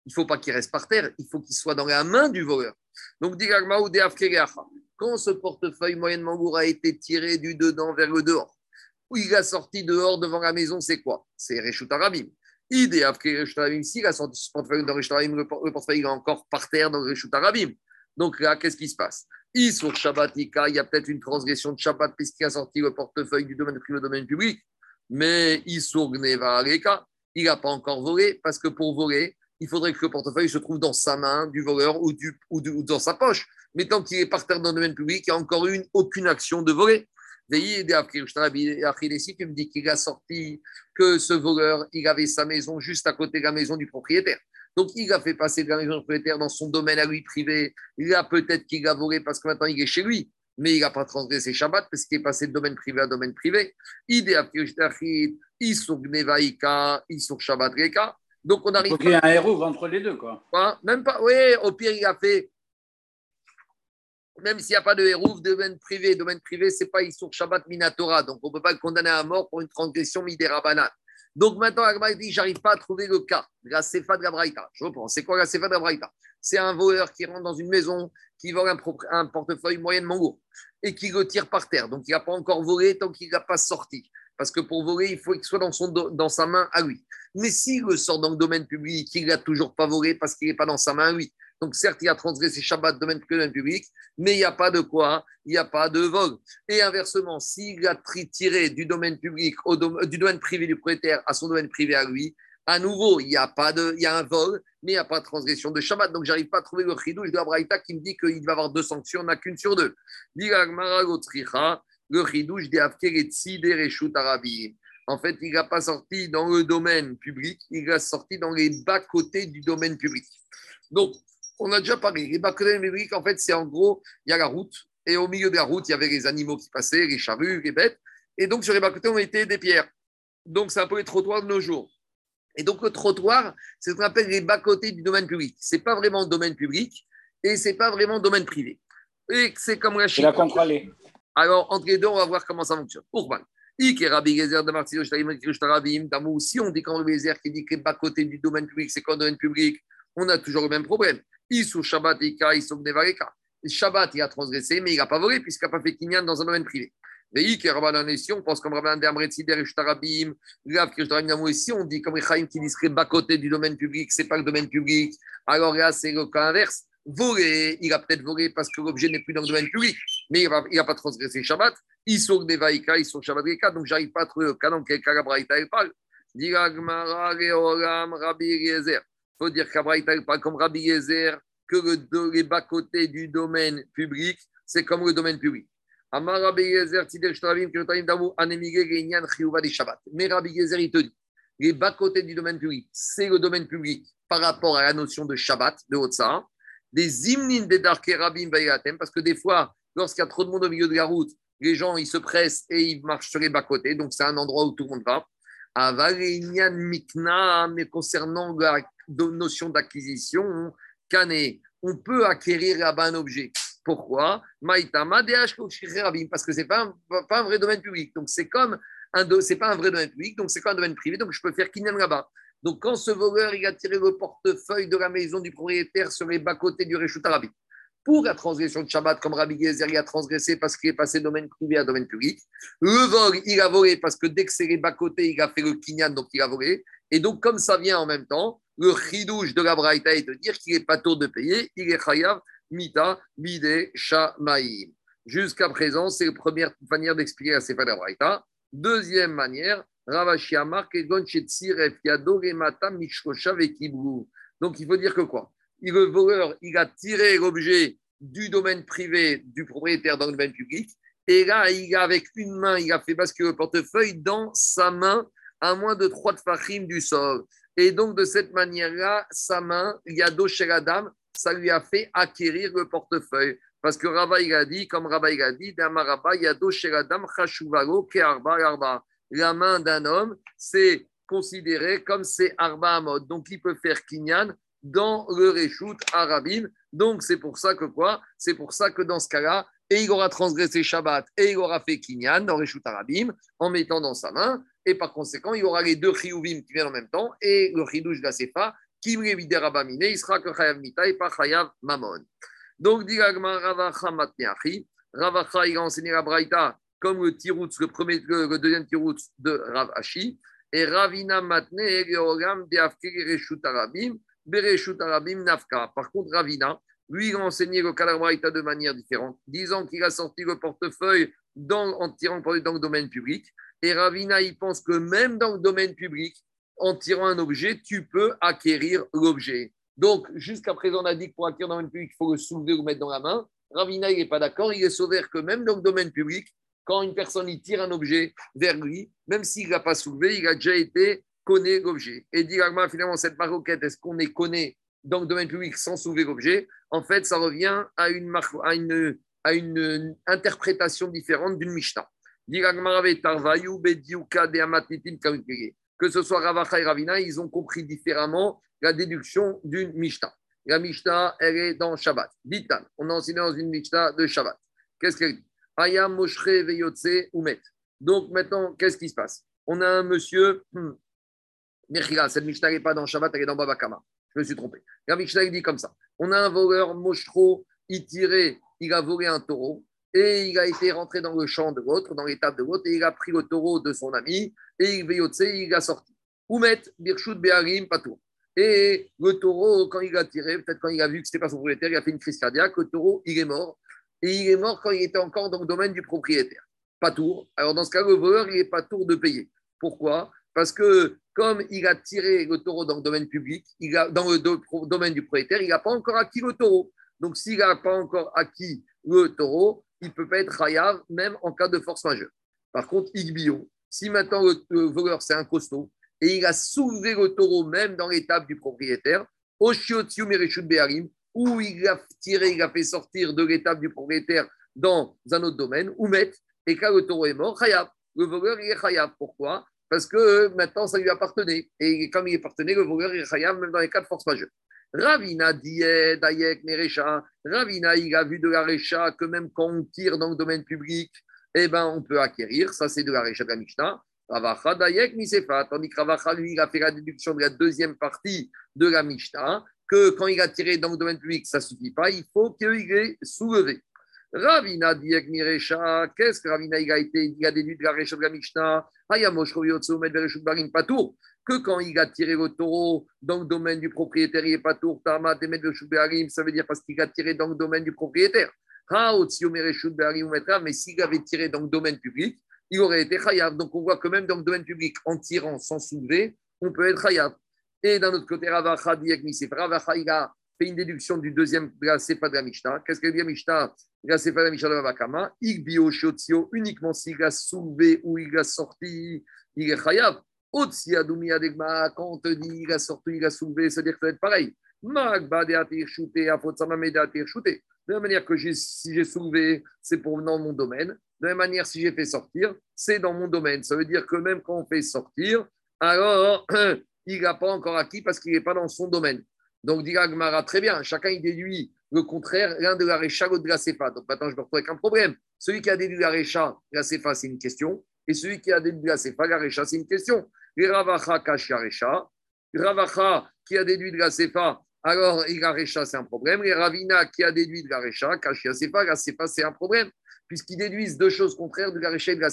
il ne faut pas qu'il reste par terre, il faut qu'il soit dans la main du voleur. Donc, quand ce portefeuille moyennement lourd a été tiré du dedans vers le dehors, ou il a sorti dehors devant la maison, c'est quoi? C'est Réchut Arabim. Si il a sorti ce portefeuille dans le portefeuille est encore par terre dans le. Donc là, qu'est-ce qui se passe? Sur Shabbat, il y a peut-être une transgression de Shabbat puisqu'il a sorti le portefeuille du domaine privé au domaine public, mais Isur Gneva il n'a pas encore volé parce que pour voler, il faudrait que le portefeuille se trouve dans sa main du voleur ou, du, ou, dans sa poche. Mais tant qu'il est par terre dans le domaine public, il n'y a encore une, aucune action de voler. Tu me dis qu'il a sorti que ce voleur, il avait sa maison juste à côté de la maison du propriétaire. Donc, il a fait passer de la maison propriétaire dans son domaine à lui privé. Il a peut-être qu'il a volé parce que maintenant il est chez lui, mais il n'a pas transgressé Shabbat parce qu'il est passé de domaine privé à domaine privé. Shabbat Donc, on arrive. Il faut qu'il y un héros entre les deux, quoi. Même pas. Oui, au pire, il a fait. Même s'il n'y a pas de héros, domaine privé, domaine privé, c'est pas sur Shabbat Minatora. Donc, on ne peut pas le condamner à mort pour une transgression Midera donc maintenant, Agma dit j'arrive pas à trouver le cas la Sefa de la. Je reprends. C'est quoi la Sefa de la C'est un voleur qui rentre dans une maison, qui vole un, portefeuille moyennement lourd et qui le tire par terre. Donc il n'a pas encore volé tant qu'il n'a pas sorti. Parce que pour voler, il faut qu'il soit dans, son dans sa main à lui. Mais s'il le sort dans le domaine public, il n'a toujours pas volé parce qu'il n'est pas dans sa main à lui, donc, certes, il a transgressé Shabbat, domaine privé, domaine public, mais il n'y a pas de quoi Il n'y a pas de vol. Et inversement, s'il a tiré du domaine public, au du domaine privé du propriétaire à son domaine privé à lui, à nouveau, il y a pas de, il y a un vol, mais il n'y a pas de transgression de Shabbat. Donc, j'arrive pas à trouver le chidouche de Abraïta qui me dit qu'il va avoir deux sanctions, on n'a qu'une sur deux. Le chidouche des. En fait, il n'a pas sorti dans le domaine public, il a sorti dans les bas-côtés du domaine public. Donc, on a déjà parlé. Les bas-côtés en fait, c'est en gros, il y a la route, et au milieu de la route, il y avait les animaux qui passaient, les charrues, les bêtes. Et donc, sur les bas-côtés, on mettait des pierres. Donc, c'est un peu les trottoirs de nos jours. Et donc, le trottoir, c'est ce qu'on appelle les bas-côtés du domaine public. Ce n'est pas vraiment domaine public et ce n'est pas vraiment domaine privé. Et c'est comme la Chine. Alors, entre les deux, on va voir comment ça fonctionne. Pour Si on dit le qui dit que les bas-côtés du domaine public, c'est quoi domaine public? On a toujours le même problème. Isou Shabbat Shabbat, il a transgressé, mais il n'a pas volé puisqu'il n'a pas fait kinyan dans un domaine privé. Mais si on pense comme Rabban Dermretzider et Shtarabim, ici on dit comme Echaim qui dit bas côté du domaine public, c'est pas le domaine public. Alors là, c'est le cas inverse. Voler, il a peut-être volé parce que l'objet n'est plus dans le domaine public, mais il n'a pas transgressé Shabbat. Isou Nevaika, Isou Shabbat Ika, donc j'arrive pas à trouver le cas dans quel cas la. Rabbi Eliezer faut dire qu'Abraïta pas comme Rabbi Yezer, que le, les bas-côtés du domaine public, c'est comme le domaine public. Mais Rabbi Yezer, il te dit, les bas-côtés du domaine public, c'est le domaine public par rapport à la notion de Shabbat, de Hotsa, des imnin des Rabim parce que des fois, lorsqu'il y a trop de monde au milieu de la route, les gens ils se pressent et ils marchent sur les bas-côtés, donc c'est un endroit où tout le monde va. Mikna, mais concernant la notion d'acquisition, on peut acquérir là-bas un objet. Pourquoi? Parce que ce n'est pas, pas, un vrai domaine public. Donc, c'est comme un c'est pas un vrai domaine public, donc c'est comme un domaine privé, donc je peux faire kinyan là-bas. Donc, quand ce voleur il a tiré le portefeuille de la maison du propriétaire sur les bas-côtés du Réchut Arabi, pour la transgression de Shabbat, comme Rabbi Gezer a transgressé parce qu'il est passé domaine privé à domaine public. Le vol, il a volé parce que dès que c'est les bas-côtés, il a fait le kinyan, donc il a volé. Et donc, comme ça vient en même temps, le chidouche de la Braïta est de dire qu'il n'est pas tour de payer, il est chayav, mita, bide, shamaïm. Jusqu'à présent, c'est la première manière d'expliquer la Sefa de Braïta. Deuxième manière, Ravashi Amar, Donc, il faut dire que quoi? Le voleur, il a tiré l'objet du domaine privé du propriétaire dans le domaine public. Et là, il a, avec une main, il a fait basculer le portefeuille dans sa main à moins de trois de du sol. Et donc, de cette manière-là, sa main, Yado Sheradam, ça lui a fait acquérir le portefeuille. Parce que Rabba, il a dit, comme Rabba, il a dit, Rabba, Yado Sheradam, Chashuvalo, Arba Arba. La main d'un homme, c'est considéré comme c'est Arba Amod. Donc, il peut faire Kinyan dans le Réchout Arabim. Donc, c'est pour ça que quoi? C'est pour ça que dans ce cas-là, et il aura transgressé Shabbat et il aura fait Kinyan dans Réchout Arabim en mettant dans sa main. Et par conséquent, il aura les deux Chiyuvim qui viennent en même temps et le Chidouj de la Sefa qui Rabamine, il sera que Chayav Mita et pas Chayav Mamon. Donc, dit Ravacha Matneachi, Ravacha, il a enseigné la Braïta comme le tiroutz, le, premier, le, deuxième tiroutz de Rav Ashi. Et Ravina Matne, Geogam, Deafkir, Reshut Arabim, Bereshut Arabim, Nafka. Par contre, Ravina, lui, il a enseigné le Kalabraïta de manière différente, disant qu'il a sorti le portefeuille en tirant dans le domaine public. Et Ravina, il pense que même dans le domaine public, en tirant un objet, tu peux acquérir l'objet. Donc, jusqu'à présent, on a dit que pour acquérir dans le domaine public, il faut le soulever ou le mettre dans la main. Ravina, il n'est pas d'accord. Il est sauvé que même dans le domaine public, quand une personne il tire un objet vers lui, même s'il ne l'a pas soulevé, il a déjà été connu l'objet. Et dit finalement, cette maroquette, est-ce qu'on est connu dans le domaine public sans soulever l'objet? En fait, ça revient à une, à une, à une interprétation différente d'une Mishnah. Que ce soit Ravacha et Ravina, ils ont compris différemment la déduction d'une Mishnah. La Mishnah, elle est dans Shabbat. Ditan, on a enseigné dans une Mishnah de Shabbat. Qu'est-ce qu'elle dit? Ayam Moshre Veyotse Umet. Donc maintenant, qu'est-ce qui se passe? On a un monsieur, hmm, cette Mishnah n'est pas dans Shabbat, elle est dans Babakama. Je me suis trompé. La Mishnah dit comme ça on a un voleur, Moshro, il tirait, il a volé un taureau et il a été rentré dans le champ de l'autre, dans l'étape de l'autre, et il a pris le taureau de son ami et il Veyotse, il a sorti. Umet, Birshut Beharim, Patour. Et le taureau, quand il a tiré, peut-être quand il a vu que ce n'était pas son propriétaire, il a fait une crise cardiaque. Le taureau, il est mort. Et il est mort quand il était encore dans le domaine du propriétaire. Pas tour. Alors dans ce cas, le voleur, il n'est pas tour de payer. Pourquoi? Parce que comme il a tiré le taureau dans le domaine public, dans le domaine du propriétaire, il n'a pas encore acquis le taureau. Donc s'il n'a pas encore acquis le taureau, il ne peut pas être rayable, même en cas de force majeure. Par contre, Igbio, si maintenant le voleur, c'est un costaud, et il a soulevé le taureau même dans l'étape du propriétaire, où il a tiré, il a fait sortir de l'étape du propriétaire dans un autre domaine, ou met, et quand le taureau est mort, Khayab. Le voleur, il est Khayab. Pourquoi? Parce que maintenant, ça lui appartenait. Et comme il appartenait, le voleur, est Khayab, même dans les cas de force majeure. Ravina Diet, Dayek. Ravina, il a vu de la que même quand on tire dans le domaine public, eh ben, on peut acquérir. Ça, c'est de la Recha de la Mishnah. Ravacha Dayek Misefa, tandis que Ravacha, lui, il a fait la déduction de la deuxième partie de la Mishnah, que quand il a tiré dans le domaine public, ça ne suffit pas, il faut qu'il ait soulevé. Ravina Dayek Mirecha, qu'est-ce que Ravina il a été, il a déduit de la Recha de la Mishnah, Patour, que quand il a tiré le taureau dans le domaine du propriétaire, il n'est pas Tama, ça veut dire parce qu'il a tiré dans le domaine du propriétaire. Mais s'il avait tiré dans le domaine public, il aurait été chayav. Donc on voit que même dans le domaine public, en tirant sans soulever, on peut être chayav. Et d'un autre côté, Ravacha dit Ravacha, il fait une déduction du deuxième de la Sefa de la Mishnah. Qu'est-ce que dit la Mishnah? La Sefa de la Mishnah de Ravakama. Igbio Shiotio, uniquement s'il a soulevé ou il a sorti, il est chayav. Otsi Adoumi Adegma, quand on te dit il a sorti, il a soulevé, c'est-à-dire que ça va être pareil. Magba de Atir Shouté, Afotsama de Atir Shouté. De la manière que si j'ai soulevé, c'est pour dans mon domaine. De la même manière, si j'ai fait sortir, c'est dans mon domaine. Ça veut dire que même quand on fait sortir, alors il n'a pas encore acquis parce qu'il n'est pas dans son domaine. Donc, dit Agmara, très bien, chacun il déduit le contraire, l'un de la récha, l'autre de la CFA. Donc maintenant, je me retrouve avec un problème. Celui qui a déduit la récha, la CFA, c'est une question. Et celui qui a déduit la CFA, la récha, c'est une question. Les Ravacha cache la récha. Ravacha qui a déduit de la CFA, alors la récha, c'est un problème. Les Ravina qui a déduit de la récha, cache la CFA, la CFA, c'est un problème puisqu'ils déduisent deux choses contraires de la Recha et de la.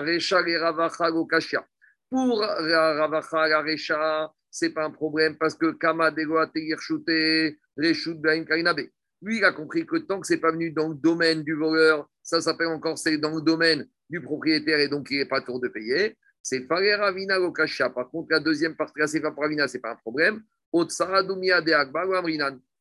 Recha et Ravacha. Pour Ravacha la Recha, ce n'est pas un problème parce que Kama Dego Shute, Reshut Bain Karinabe. Lui, il a compris que tant que ce n'est pas venu dans le domaine du voleur, ça s'appelle encore c'est dans le domaine du propriétaire et donc il n'est pas tour de payer. C'est Farer Ravina Lokasha. Par contre, la deuxième partie, la Sefa pour Ravina, ce n'est pas un problème. de Akbar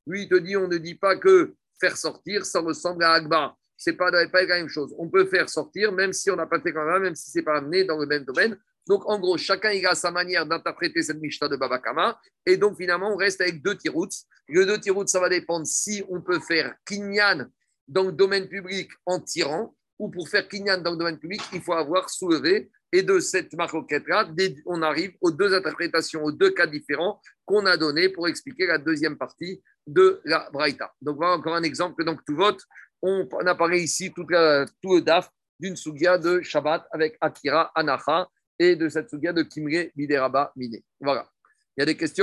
Lui, il te dit, on ne dit pas que faire sortir, ça ressemble à Akbar c'est pas, pas la même chose. On peut faire sortir, même si on n'a pas fait quand même, même si c'est pas amené dans le même domaine. Donc, en gros, chacun il a sa manière d'interpréter cette Mishnah de Babakama. Et donc, finalement, on reste avec deux tirouts. Le deux tirouts, ça va dépendre si on peut faire kinyan dans le domaine public en tirant, ou pour faire kinyan dans le domaine public, il faut avoir soulevé. Et de cette maroquette-là, on arrive aux deux interprétations, aux deux cas différents qu'on a donnés pour expliquer la deuxième partie de la Braïta. Donc voilà encore un exemple donc tout vote. On, apparaît ici tout, tout le DAF d'une Sugia de Shabbat avec Akira Anacha et de cette Sugia de Kimre Bideraba Mine. Voilà. Il y a des questions?